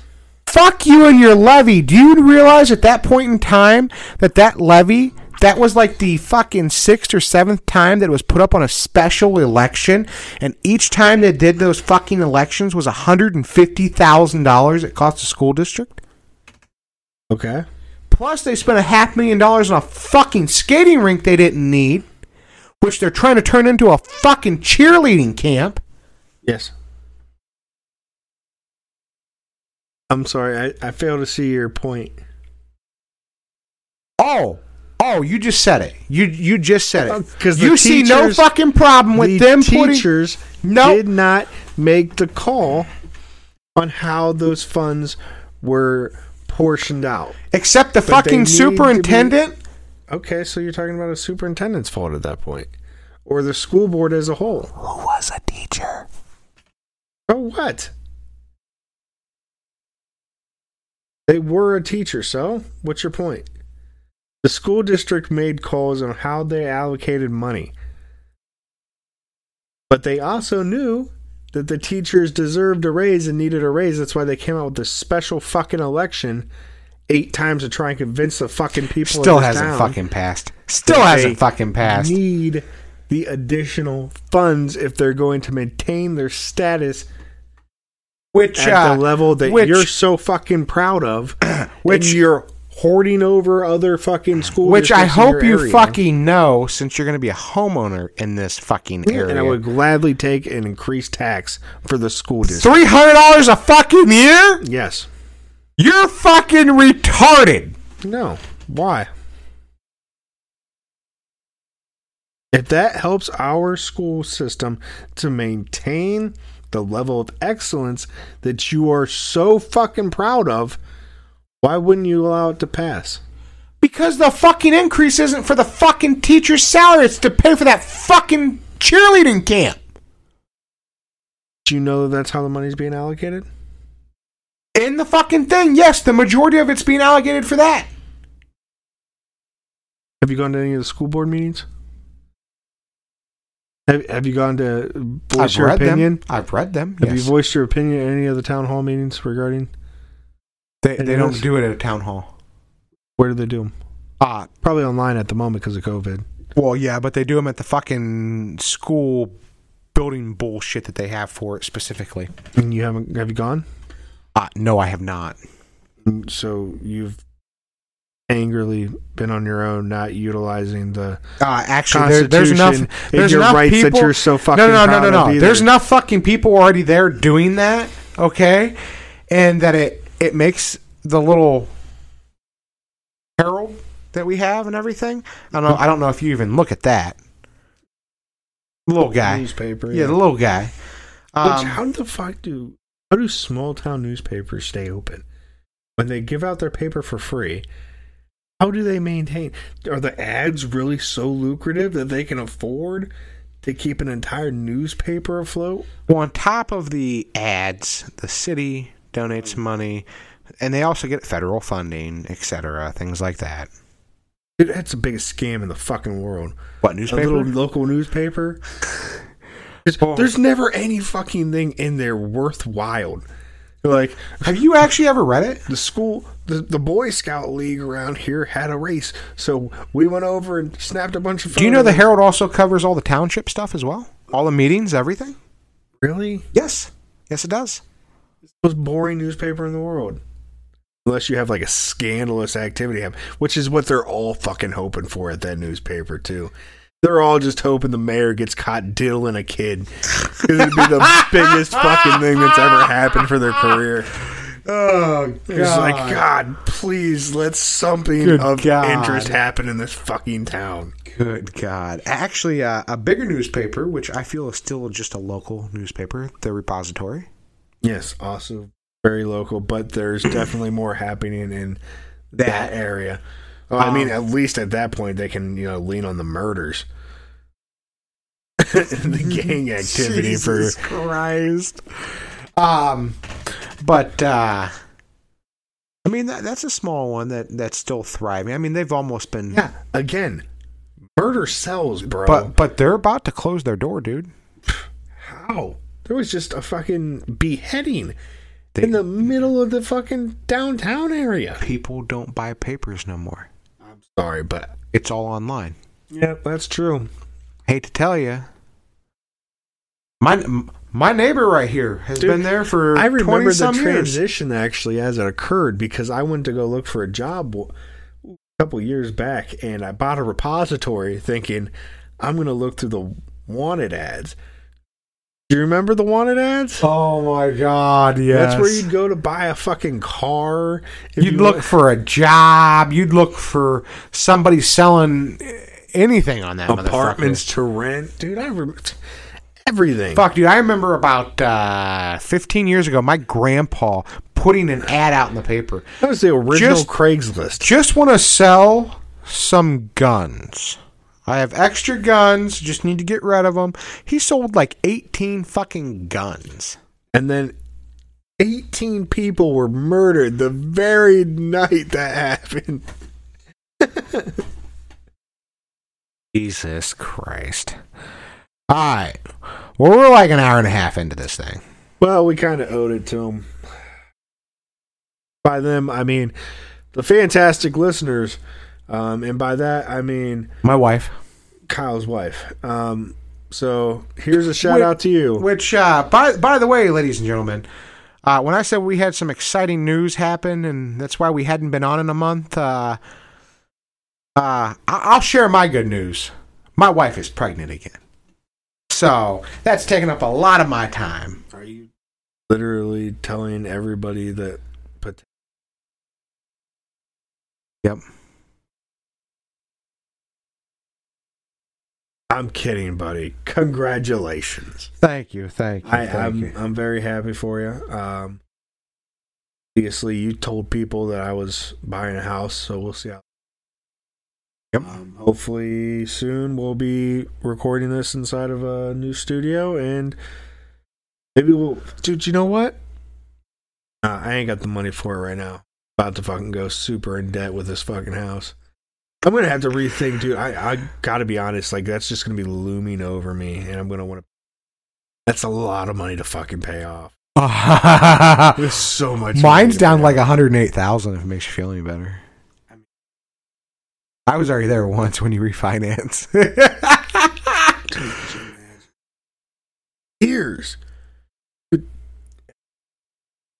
Fuck you and your levy. Do you realize at that point in time that that levy, that was like the fucking sixth or seventh time that it was put up on a special election, and each time they did those fucking elections was $150,000 it cost the school district? Okay. Plus, they spent a half million dollars on a fucking skating rink they didn't need, which they're trying to turn into a fucking cheerleading camp. Yes. I'm sorry, I, I fail to see your point. Oh, oh, you just said it. You you just said it. Because you see no fucking problem with the them putting. teachers Nope. did not make the call on how those funds were portioned out. Except the But fucking to be- superintendent. Okay, so you're talking about a superintendent's fault at that point, or the school board as a whole. Who was a teacher? Oh, what? They were a teacher, so what's your point? The school district made calls on how they allocated money. But they also knew that the teachers deserved a raise and needed a raise. That's why they came out with this special fucking election eight times to try and convince the fucking people. Still hasn't fucking passed. Still hasn't fucking passed. Need the additional funds if they're going to maintain their status Which at uh, the level that which- you're so fucking proud of, Which- you're hoarding over other fucking school. which I hope you area. fucking know, since you're going to be a homeowner in this fucking area. and I would gladly take an increased tax for the school district. Three hundred dollars a fucking year? Yes. You're fucking retarded. No. Why? If that helps our school system to maintain the level of excellence that you are so fucking proud of, why wouldn't you allow it to pass? Because the fucking increase isn't for the fucking teacher's salary, it's to pay for that fucking cheerleading camp. Do you know that that's how the money's being allocated? In the fucking thing, yes, the majority of it's being allocated for that. Have you gone to any of the school board meetings? Have, have you gone to voice I've your opinion? them. I've read them. Have yes. you voiced your opinion at any of the town hall meetings regarding they they don't do it at a town hall. where do they do them? Uh, Probably online at the moment because of COVID. well, yeah, but they do them at the fucking school building bullshit that they have for it specifically. And you haven't? Have you gone? Uh, no, I have not. So you've angrily been on your own, not utilizing the Uh, actually, there, there's enough. There's your enough rights people. that you're so fucking no, no, no, no, of no. There's enough fucking people already there doing that. Okay, and that it it makes the little herald that we have and everything. I don't know. I don't know if you even look at that little guy. newspaper. Yeah, the little guy. Which, Um, how the fuck do how do small town newspapers stay open when they give out their paper for free? How do they maintain? Are the ads really so lucrative that they can afford to keep an entire newspaper afloat? Well, on top of the ads, the city donates money, and they also get federal funding, etc., things like that. Dude, that's the biggest scam in the fucking world. What newspaper? A little local newspaper. There's, Well- there's never any fucking thing in there worthwhile. Like Have you actually ever read it? the school, the, the Boy Scout League around here had a race, so we went over and snapped a bunch of. Do you know the. Herald also covers all the township stuff as well? All the meetings, everything? Really? Yes. Yes, it does. It's the most boring newspaper in the world. Unless you have like a scandalous activity, which is what they're all fucking hoping for at that newspaper too. They're all just hoping the mayor gets caught diddling a kid because it'd be the biggest fucking thing that's ever happened for their career. Oh, It's like, God, please let something Good of God. interest happen in this fucking town. Good God. Actually, uh, a bigger newspaper, which I feel is still just a local newspaper, The Repository. Yes, also very local, but there's definitely more happening in that, That- area. Well, I mean, Um, at least at that point, they can you know lean on the murders, the gang activity Jesus for. Christ. Um, but uh, I mean that that's a small one that that's still thriving. I mean they've almost been, Yeah, again, murder sells, bro. but but they're about to close their door, dude. how? There was just a fucking beheading They, in the middle of the fucking downtown area. people don't buy papers no more. Sorry, but It's all online. yeah, that's true. Hate to tell you, my my neighbor right here has Dude, been there for I remember the years. transition actually as it occurred because I went to go look for a job a couple years back and I bought a repository thinking I'm going to look through the wanted ads. Do you remember the wanted ads? Oh my god, yes. That's where you'd go to buy a fucking car. You'd you look for a job. You'd look for somebody selling anything on that apartments to rent. Dude, I remember everything. Fuck, dude! I remember about uh, 15 years ago, my grandpa putting an ad out in the paper. That was the original Just- Craigslist. Just want to sell some guns. I have extra guns. Just need to get rid of them. He sold like 18 fucking guns. And then 18 people were murdered the very night that happened. Jesus Christ! All right, well, we're like an hour and a half into this thing. Well, we kind of owed it to them. By them, I mean the fantastic listeners. Um, and by that, I mean My wife. Kyle's wife. Um, so here's a shout Wait, out to you. Which, uh, by by the way, ladies and gentlemen, uh, when I said we had some exciting news happen, and that's why we hadn't been on in a month, uh, uh, I- I'll share my good news. My wife is pregnant again, so that's taken up a lot of my time. Are you literally telling everybody that? But Yep. I'm kidding, buddy. Congratulations. Thank you, thank you, I, thank I'm. I'm very happy for you. Um, obviously, you told people that I was buying a house, so we'll see how. Yep. Um, hopefully, soon we'll be recording this inside of a new studio, and maybe we'll. Dude, you know what? Uh, I ain't got the money for it right now. About to fucking go super in debt with this fucking house. I'm gonna have to rethink, dude. I I gotta be honest. Like that's just gonna be looming over me, and I'm gonna want to. That's a lot of money to fucking pay off. There's so much. Mine's down like off. 108,000 if it makes you feel any better. I was already there once when you refinance. years.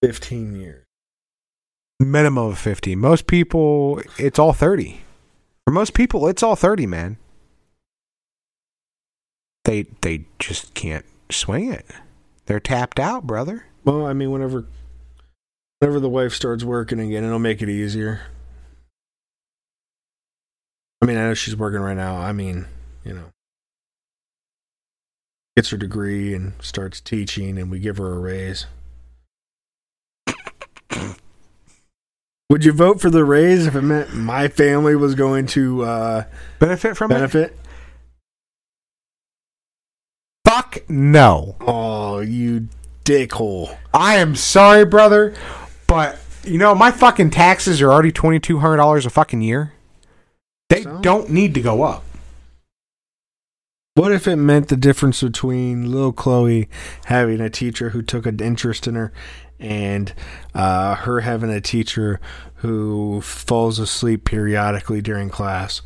Fifteen years. Minimum of 50. Most people, it's all 30. For most people, it's all 30, man. They they just can't swing it. They're tapped out, brother. Well, I mean, whenever, whenever the wife starts working again, it'll make it easier. I mean, I know she's working right now. I mean, you know, gets her degree and starts teaching, and we give her a raise. Would you vote for the raise if it meant my family was going to uh, Benefit from it? Fuck no. Oh, you dickhole! I am sorry, brother, but you know my fucking taxes are already twenty two hundred dollars a fucking year. They So? don't need to go up. What if it meant the difference between little Chloe having a teacher who took an interest in her and uh, her having a teacher who falls asleep periodically during class?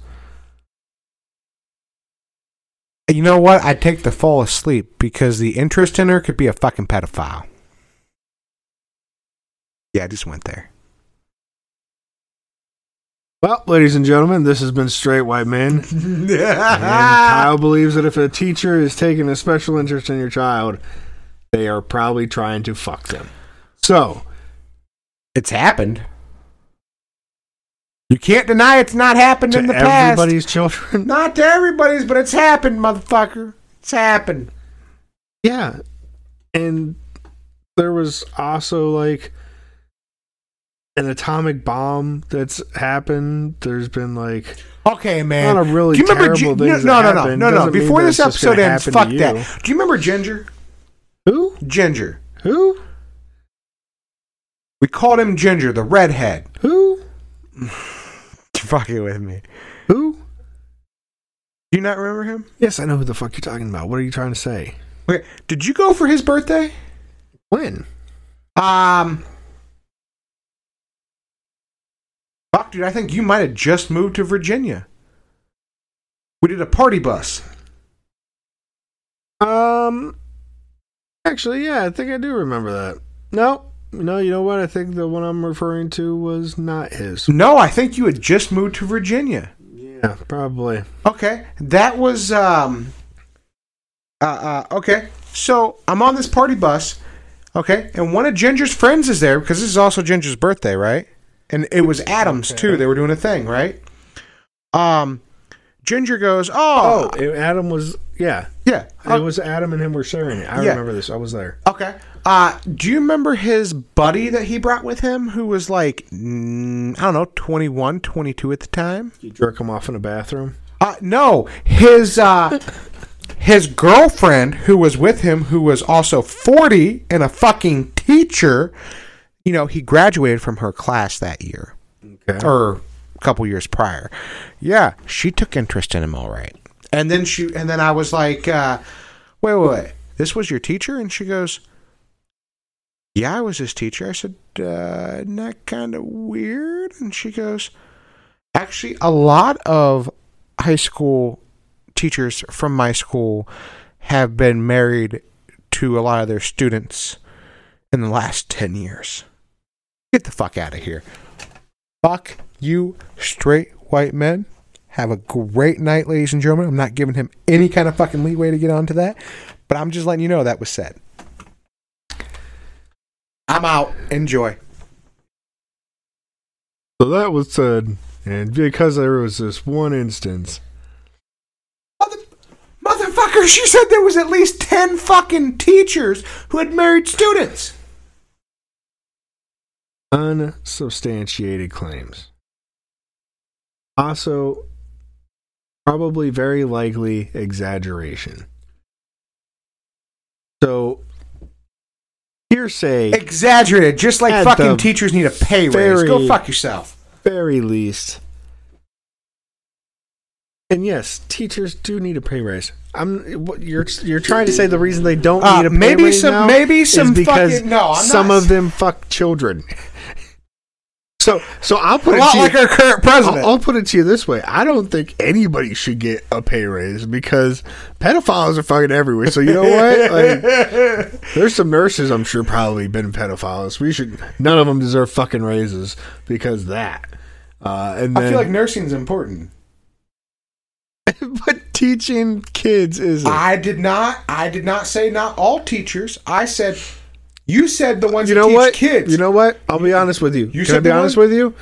You know what? I'd take the fall asleep because the interest in her could be a fucking pedophile. Yeah, I just went there. Well, ladies and gentlemen, this has been Straight White Men. And Kyle believes that if a teacher is taking a special interest in your child, they are probably trying to fuck them. So, It's happened. You can't deny it's not happened in the past. everybody's children, Not to everybody's, but it's happened, motherfucker. It's happened. Yeah. And there was also like an atomic bomb that's happened. There's been like Okay, man. Not a really Do you remember terrible Gi- things no, no, no, no, no. Before this it's just gonna episode ends, fuck that. Do you remember Ginger? who? Ginger. Who? We called him Ginger, the redhead. Who? You're fucking with me. Who? Do you not remember him? Yes, I know who the fuck you're talking about. What are you trying to say? Okay. Did you go for his birthday? When? Um. Fuck, dude, I think you might have just moved to Virginia. We did a party bus. Um actually, yeah, I think I do remember that. No. No, you know what? I think the one I'm referring to was not his. No, I think you had just moved to Virginia. Yeah, probably. Okay, that was um. Uh, uh, okay, so I'm on this party bus. Okay, and one of Ginger's friends is there because this is also Ginger's birthday, right? And it was Adams Okay. too. They were doing a thing, right? Um, Ginger goes, "Oh, Oh, Adam was yeah. yeah, It was Adam and him were sharing it. I Yeah. remember this. I was there. okay." Uh, do you remember his buddy that he brought with him, who was like, mm, I don't know, 21, 22 at the time? You jerk him off in a bathroom. Uh, no, his uh, his girlfriend who was with him, who was also forty and a fucking teacher. You know, he graduated from her class that year Okay. or a couple years prior. Yeah, she took interest in him, all right. And then she, and then I was like, uh, "Wait, wait, wait, this was your teacher?" And she goes, "Yeah, I was his teacher." I said, uh, "Isn't that kind of weird?" And she goes, "Actually, a lot of high school teachers from my school have been married to a lot of their students in the last 10 years. Get the fuck out of here. Fuck you, straight white men. Have a great night, ladies and gentlemen. I'm not giving him any kind of fucking leeway to get onto that, but I'm just letting you know that was said. I'm out. Enjoy. So that was said, and because there was this one instance, Mother- motherfucker, she said there was at least 10 fucking teachers who had married students. unsubstantiated claims. Also, probably very likely exaggeration. So, hearsay, Exaggerated, just like At fucking the teachers need a pay raise. very- Go fuck yourself. very least, And yes, teachers do need a pay raise. I'm what you're you're trying to say the reason they don't Uh, need a pay maybe raise some- now maybe is some because fucking- no, I'm some not- of them fuck children. So so I'll put A it lot to like you, our current president. I'll, I'll put it to you this way: I don't think anybody should get a pay raise because pedophiles are fucking everywhere. So you know what? Like, there's some nurses I'm sure probably been pedophiles. We should none of them deserve fucking raises because that. Uh, and I feel like nursing is important. but teaching kids isn't. I did not. I did not say not all teachers. I said you said the ones you that know teach what? kids. You know what? I'll be honest with you. You Can I said be honest one- with you?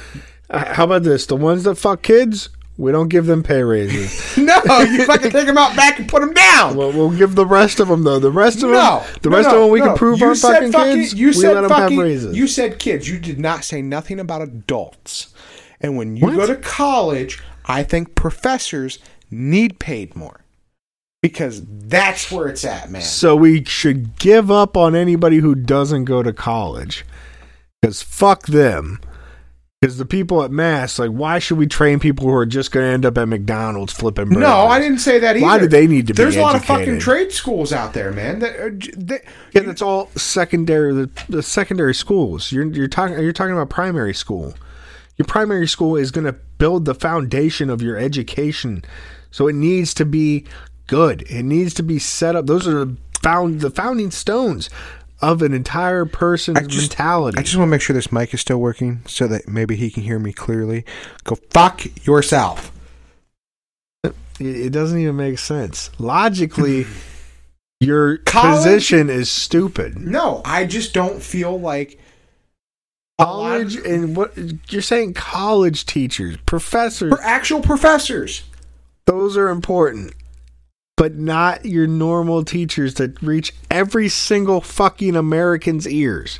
Uh, how about this? The ones that fuck kids, we don't give them pay raises. no, you fucking take them out back and put them down. well, we'll give the rest of them though. The rest of no, them, the no, rest no, of them, we can prove You our said fucking, kids. You we said them fucking, have raises. You said kids. You did not say nothing about adults. And when you What? go to college, I think professors need paid more because that's where it's at, man. so we should give up on anybody who doesn't go to college, because fuck them. Because the people at Mass, like, why should we train people who are just going to end up at McDonald's flipping burgers? No, I didn't say that either. Why do they need to be There's a lot of fucking trade schools out there, man. That are, j- they, Yeah, that's all secondary. The, the secondary schools. You're you're talking. You're talking about primary school. Your primary school is going to build the foundation of your education, so it needs to be good. It needs to be set up. Those are the found the founding stones of an entire person's just- mentality. I just want to make sure this mic is still working so that maybe he can hear me clearly. Go fuck yourself. it, doesn't even make sense logically. your College- position is stupid. No, I just don't feel like lot of- College and what you're saying? College teachers, professors. actual professors. Those are important. But not your normal teachers that reach every single fucking American's ears.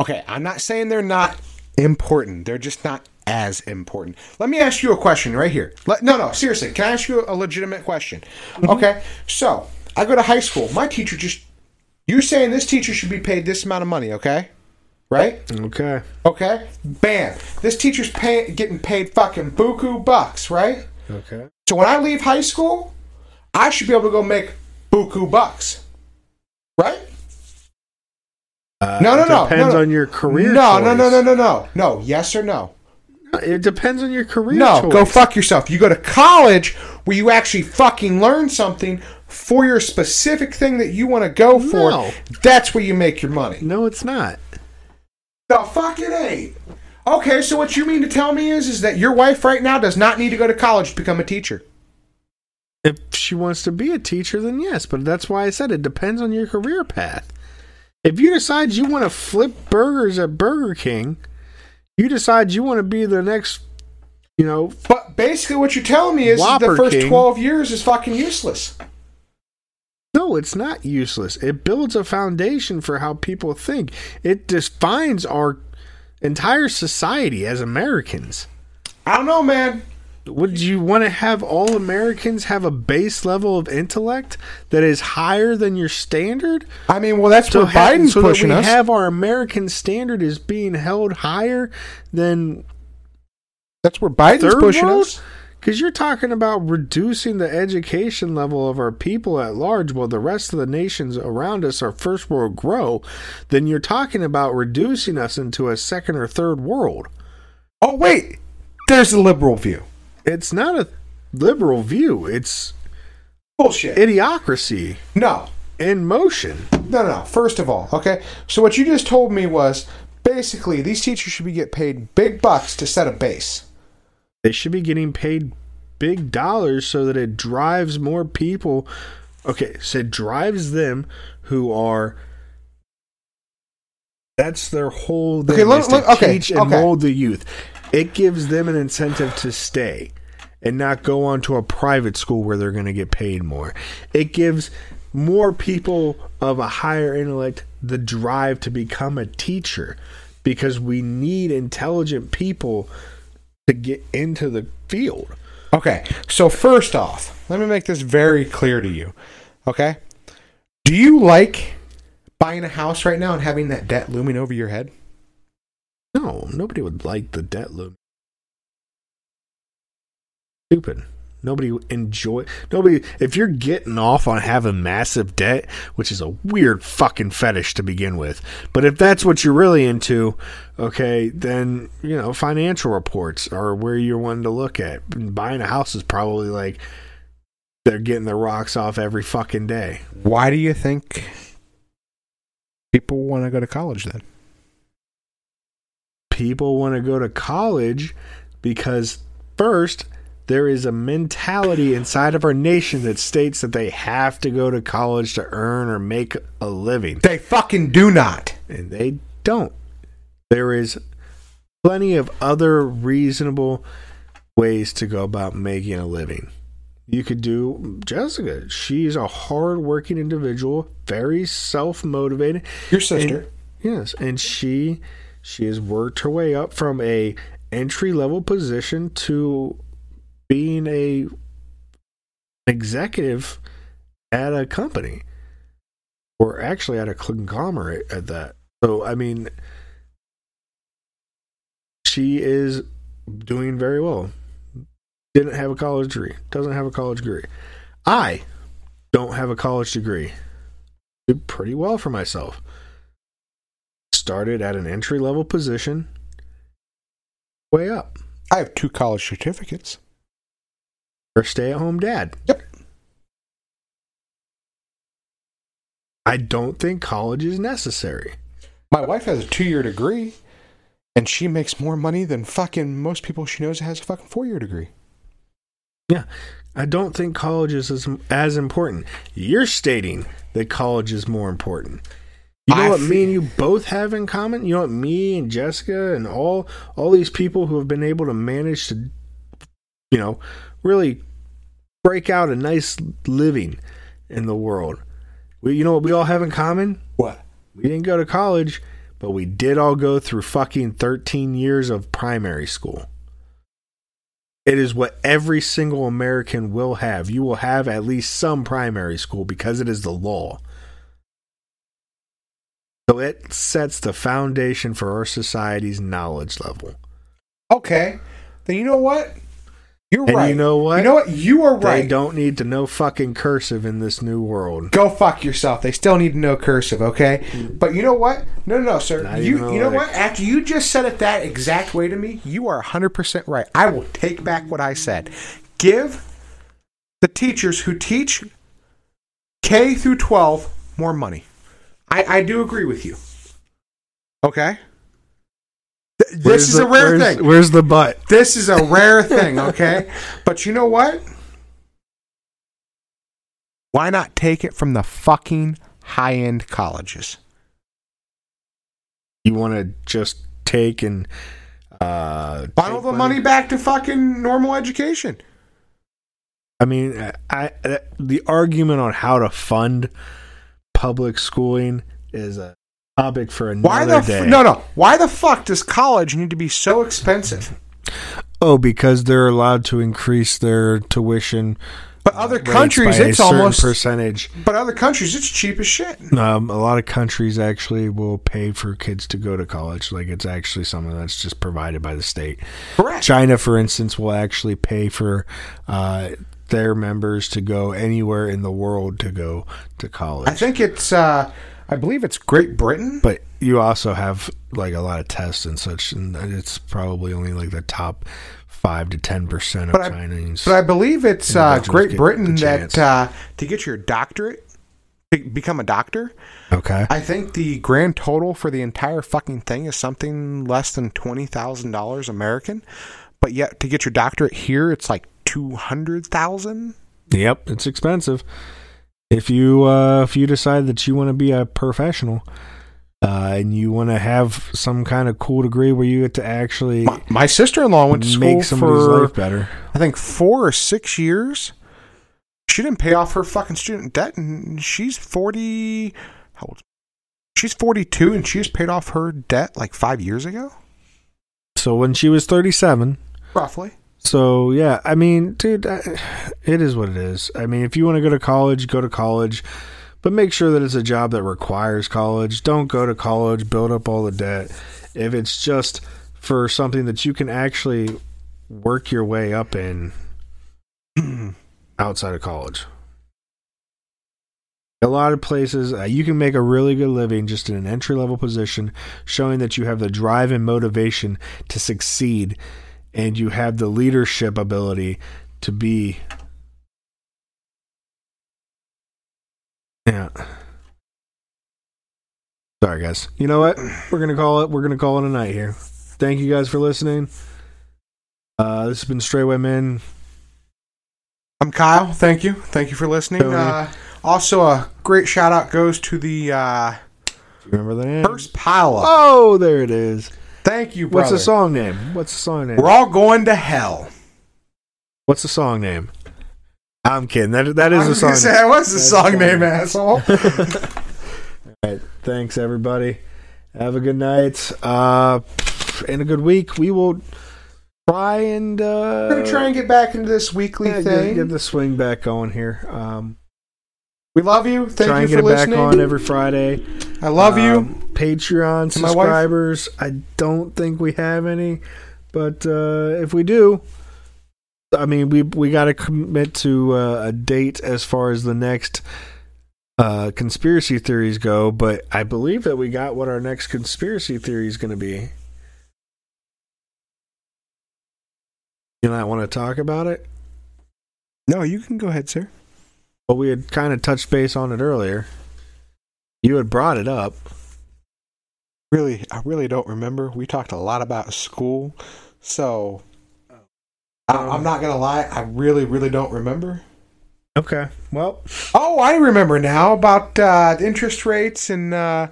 Okay, I'm not saying they're not important. They're just not as important. Let me ask you a question right here. Let, no, no, seriously. Can I ask you a legitimate question? Mm-hmm. Okay, so I go to high school. My teacher just. You're saying this teacher should be paid this amount of money, okay? Right? Okay. Okay? Bam. This teacher's pay, getting paid fucking buku bucks, right? Okay. So when I leave high school, I should be able to go make buku bucks. Right? Uh, No, no, no, Depends no, no. on your career. No, no, no, no, no, no. No, yes or no? It depends on your career. No, choice. go fuck yourself. You go to college where you actually fucking learn something for your specific thing that you want to go for. No. That's where you make your money. No, it's not. The fuck it ain't. Okay, so what you mean to tell me is is that your wife right now does not need to go to college to become a teacher. If she wants to be a teacher, then yes. But that's why I said it depends on your career path. If you decide you want to flip burgers at Burger King, you decide you want to be the next, you know, But basically what you're telling me is, is the first King. 12 years is fucking useless. No, it's not useless. It builds a foundation for how people think. It defines our entire society as Americans. I don't know, man. Would you want to have all Americans have a base level of intellect that is higher than your standard? I mean, well, that's where ha- Biden's so pushing that we us. have our American standard is being held higher than that's where Biden's third pushing world? us. Because you're talking about reducing the education level of our people at large while the rest of the nations around us are first world grow, then you're talking about reducing us into a second or third world. Oh, wait. There's a liberal view. It's not a liberal view, it's Bullshit. idiocracy no. in motion. No, no, no. First of all, okay. So what you just told me was basically these teachers should be get paid big bucks to set a base. They should be getting paid big dollars so that it drives more people. Okay, so it drives them who are. That's their whole thing Okay, look- look- okay, teach and okay. mold the youth. It gives them an incentive to stay and not go on to a private school where they're going to get paid more. It gives more people of a higher intellect the drive to become a teacher because we need intelligent people to get into the field. Okay. So first off, let me make this very clear to you. Okay? Do you like buying a house right now and having that debt looming over your head? No, nobody would like the debt load. Stupid. Nobody enjoy. Nobody. If you're getting off on having massive debt, which is a weird fucking fetish to begin with, but if that's what you're really into, okay, then you know financial reports are where you're wanting to look at. Buying a house is probably like they're getting the rocks off every fucking day. Why do you think people want to go to college then? People want to go to college because first there is a mentality inside of our nation that states that they have to go to college to earn or make a living. They fucking do not. And they don't. There is plenty of other reasonable ways to go about making a living. You could do Jessica. She's a hard-working individual, very self-motivated. Your sister. And- yes, and she she has worked her way up from a entry-level position to being a executive at a company or actually at a conglomerate at that. So I mean she is doing very well. Didn't have a college degree. Doesn't have a college degree. I don't have a college degree. Did pretty well for myself. Started at an entry level position, way up. I have two college certificates. Or stay at home dad. Yep. I don't think college is necessary. My wife has a two year degree, and she makes more money than fucking most people she knows has a fucking four year degree. Yeah. I don't think college is as, as important. You're stating that college is more important. You know I what me and you both have in common? You know what me and Jessica and all all these people who have been able to manage to you know, really break out a nice living in the world. We, you know what we all have in common? What? We didn't go to college, but we did all go through fucking 13 years of primary school. It is what every single American will have. You will have at least some primary school because it is the law. So it sets the foundation for our society's knowledge level. Okay. Then you know what? You're And right. you know what? You know what? You are right. They don't need to know fucking cursive in this new world. Go fuck yourself. They still need to know cursive, okay? Hmm. But you know what? No, no, no, sir. Not You, you know what? After you just said it that exact way to me, you are 100% right. I will take back what I said. Give the teachers who teach K through 12 more money. I, I do agree with you. Okay? Where's This is the- a rare where's- thing. Where's the butt? This is a rare thing, okay? But you know what? Why not take it from the fucking high end colleges? You want to just take and uh, Funnel the money back to fucking normal education. I mean, I, I the argument on how to fund public schooling is a topic for another Why the day. f- no no? Why the fuck does college need to be so expensive? Oh, because they're allowed to increase their tuition. But other rates countries, by a it's certain almost. percentage. But other countries, it's cheap as shit. Um, a lot of countries actually will pay for kids to go to college. Like it's actually something that's just provided by the state. Correct. China, for instance, will actually pay for uh, their members to go anywhere in the world to go to college. I think it's. uh I believe it's Great Britain. but you also have like a lot of tests and such, and it's probably only like the top five to ten percent of But I- Chinese. But I believe it's uh, Great Britain that uh, to get your doctorate, to become a doctor. okay, I think the grand total for the entire fucking thing is something less than twenty thousand dollars American. But yet to get your doctorate here, it's like two hundred thousand. yep, it's expensive. If you uh, if you decide that you want to be a professional. Uh, and you want to have some kind of cool degree where you get to actually My, my sister-in-law went to school make somebody's for life better. I think four or six years. She didn't pay off her fucking student debt, and she's forty. How old? She's forty-two, and she just paid off her debt like five years ago, So when she was 37, roughly. So yeah, I mean, dude, it is what it is. I mean, if you want to go to college, go to college, but make sure that it's a job that requires college. Don't go to college, build up all the debt. If it's just for something that you can actually work your way up in, outside of college. A lot of places uh, you can make a really good living just in an entry level position, showing that you have the drive and motivation to succeed and you have the leadership ability to be. Yeah. Sorry, guys. You know what? We're gonna call it. We're gonna call it a night here. Thank you guys for listening. Uh, this has been Straightway Men. I'm Kyle. Thank you. Thank you for listening. Uh, also, a great shout out goes to the uh, Do you remember the name? first pile up. Oh, there it is. Thank you, brother. What's the song name? What's the song name? We're all going to hell. What's the song name? I'm kidding. That that is a song. say, what's the That's song funny. name, asshole? All right. Thanks, everybody. Have a good night. Uh, and a good week. We will try and uh, We're gonna try and get back into this weekly yeah, get, thing. get the swing back going here. Um, we love you. Thank try you and get for it listening. back on every Friday. I love you. Um, Patreon To my subscribers. I don't think we have any, but uh, if we do, I mean, we we got to commit to uh, a date as far as the next uh, conspiracy theories go. But I believe that we got what our next conspiracy theory is going to be. You not want to talk about it? No, you can go ahead, sir. Well, we had kind of touched base on it earlier. You had brought it up. Really, I really don't remember. We talked a lot about school, so I, I'm not gonna lie. I really, really don't remember. Okay. Well, Oh, I remember now about uh, the interest rates and uh,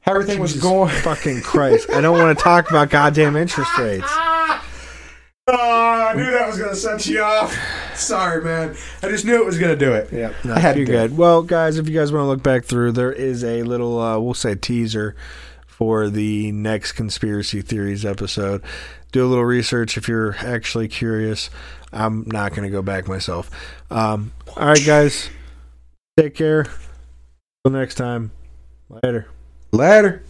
how everything was going. Fucking Christ! I don't want to talk about goddamn interest rates. Oh, I knew that was gonna set you off. Sorry, man. I just knew it was gonna do it. Yeah, I had you're to. good. Well, guys, if you guys want to look back through, there is a little, uh, we'll say, teaser for the next conspiracy theories episode. Do a little research if you're actually curious. I'm not going to go back myself. Um, all right, guys, take care. Till next time. Later. Later.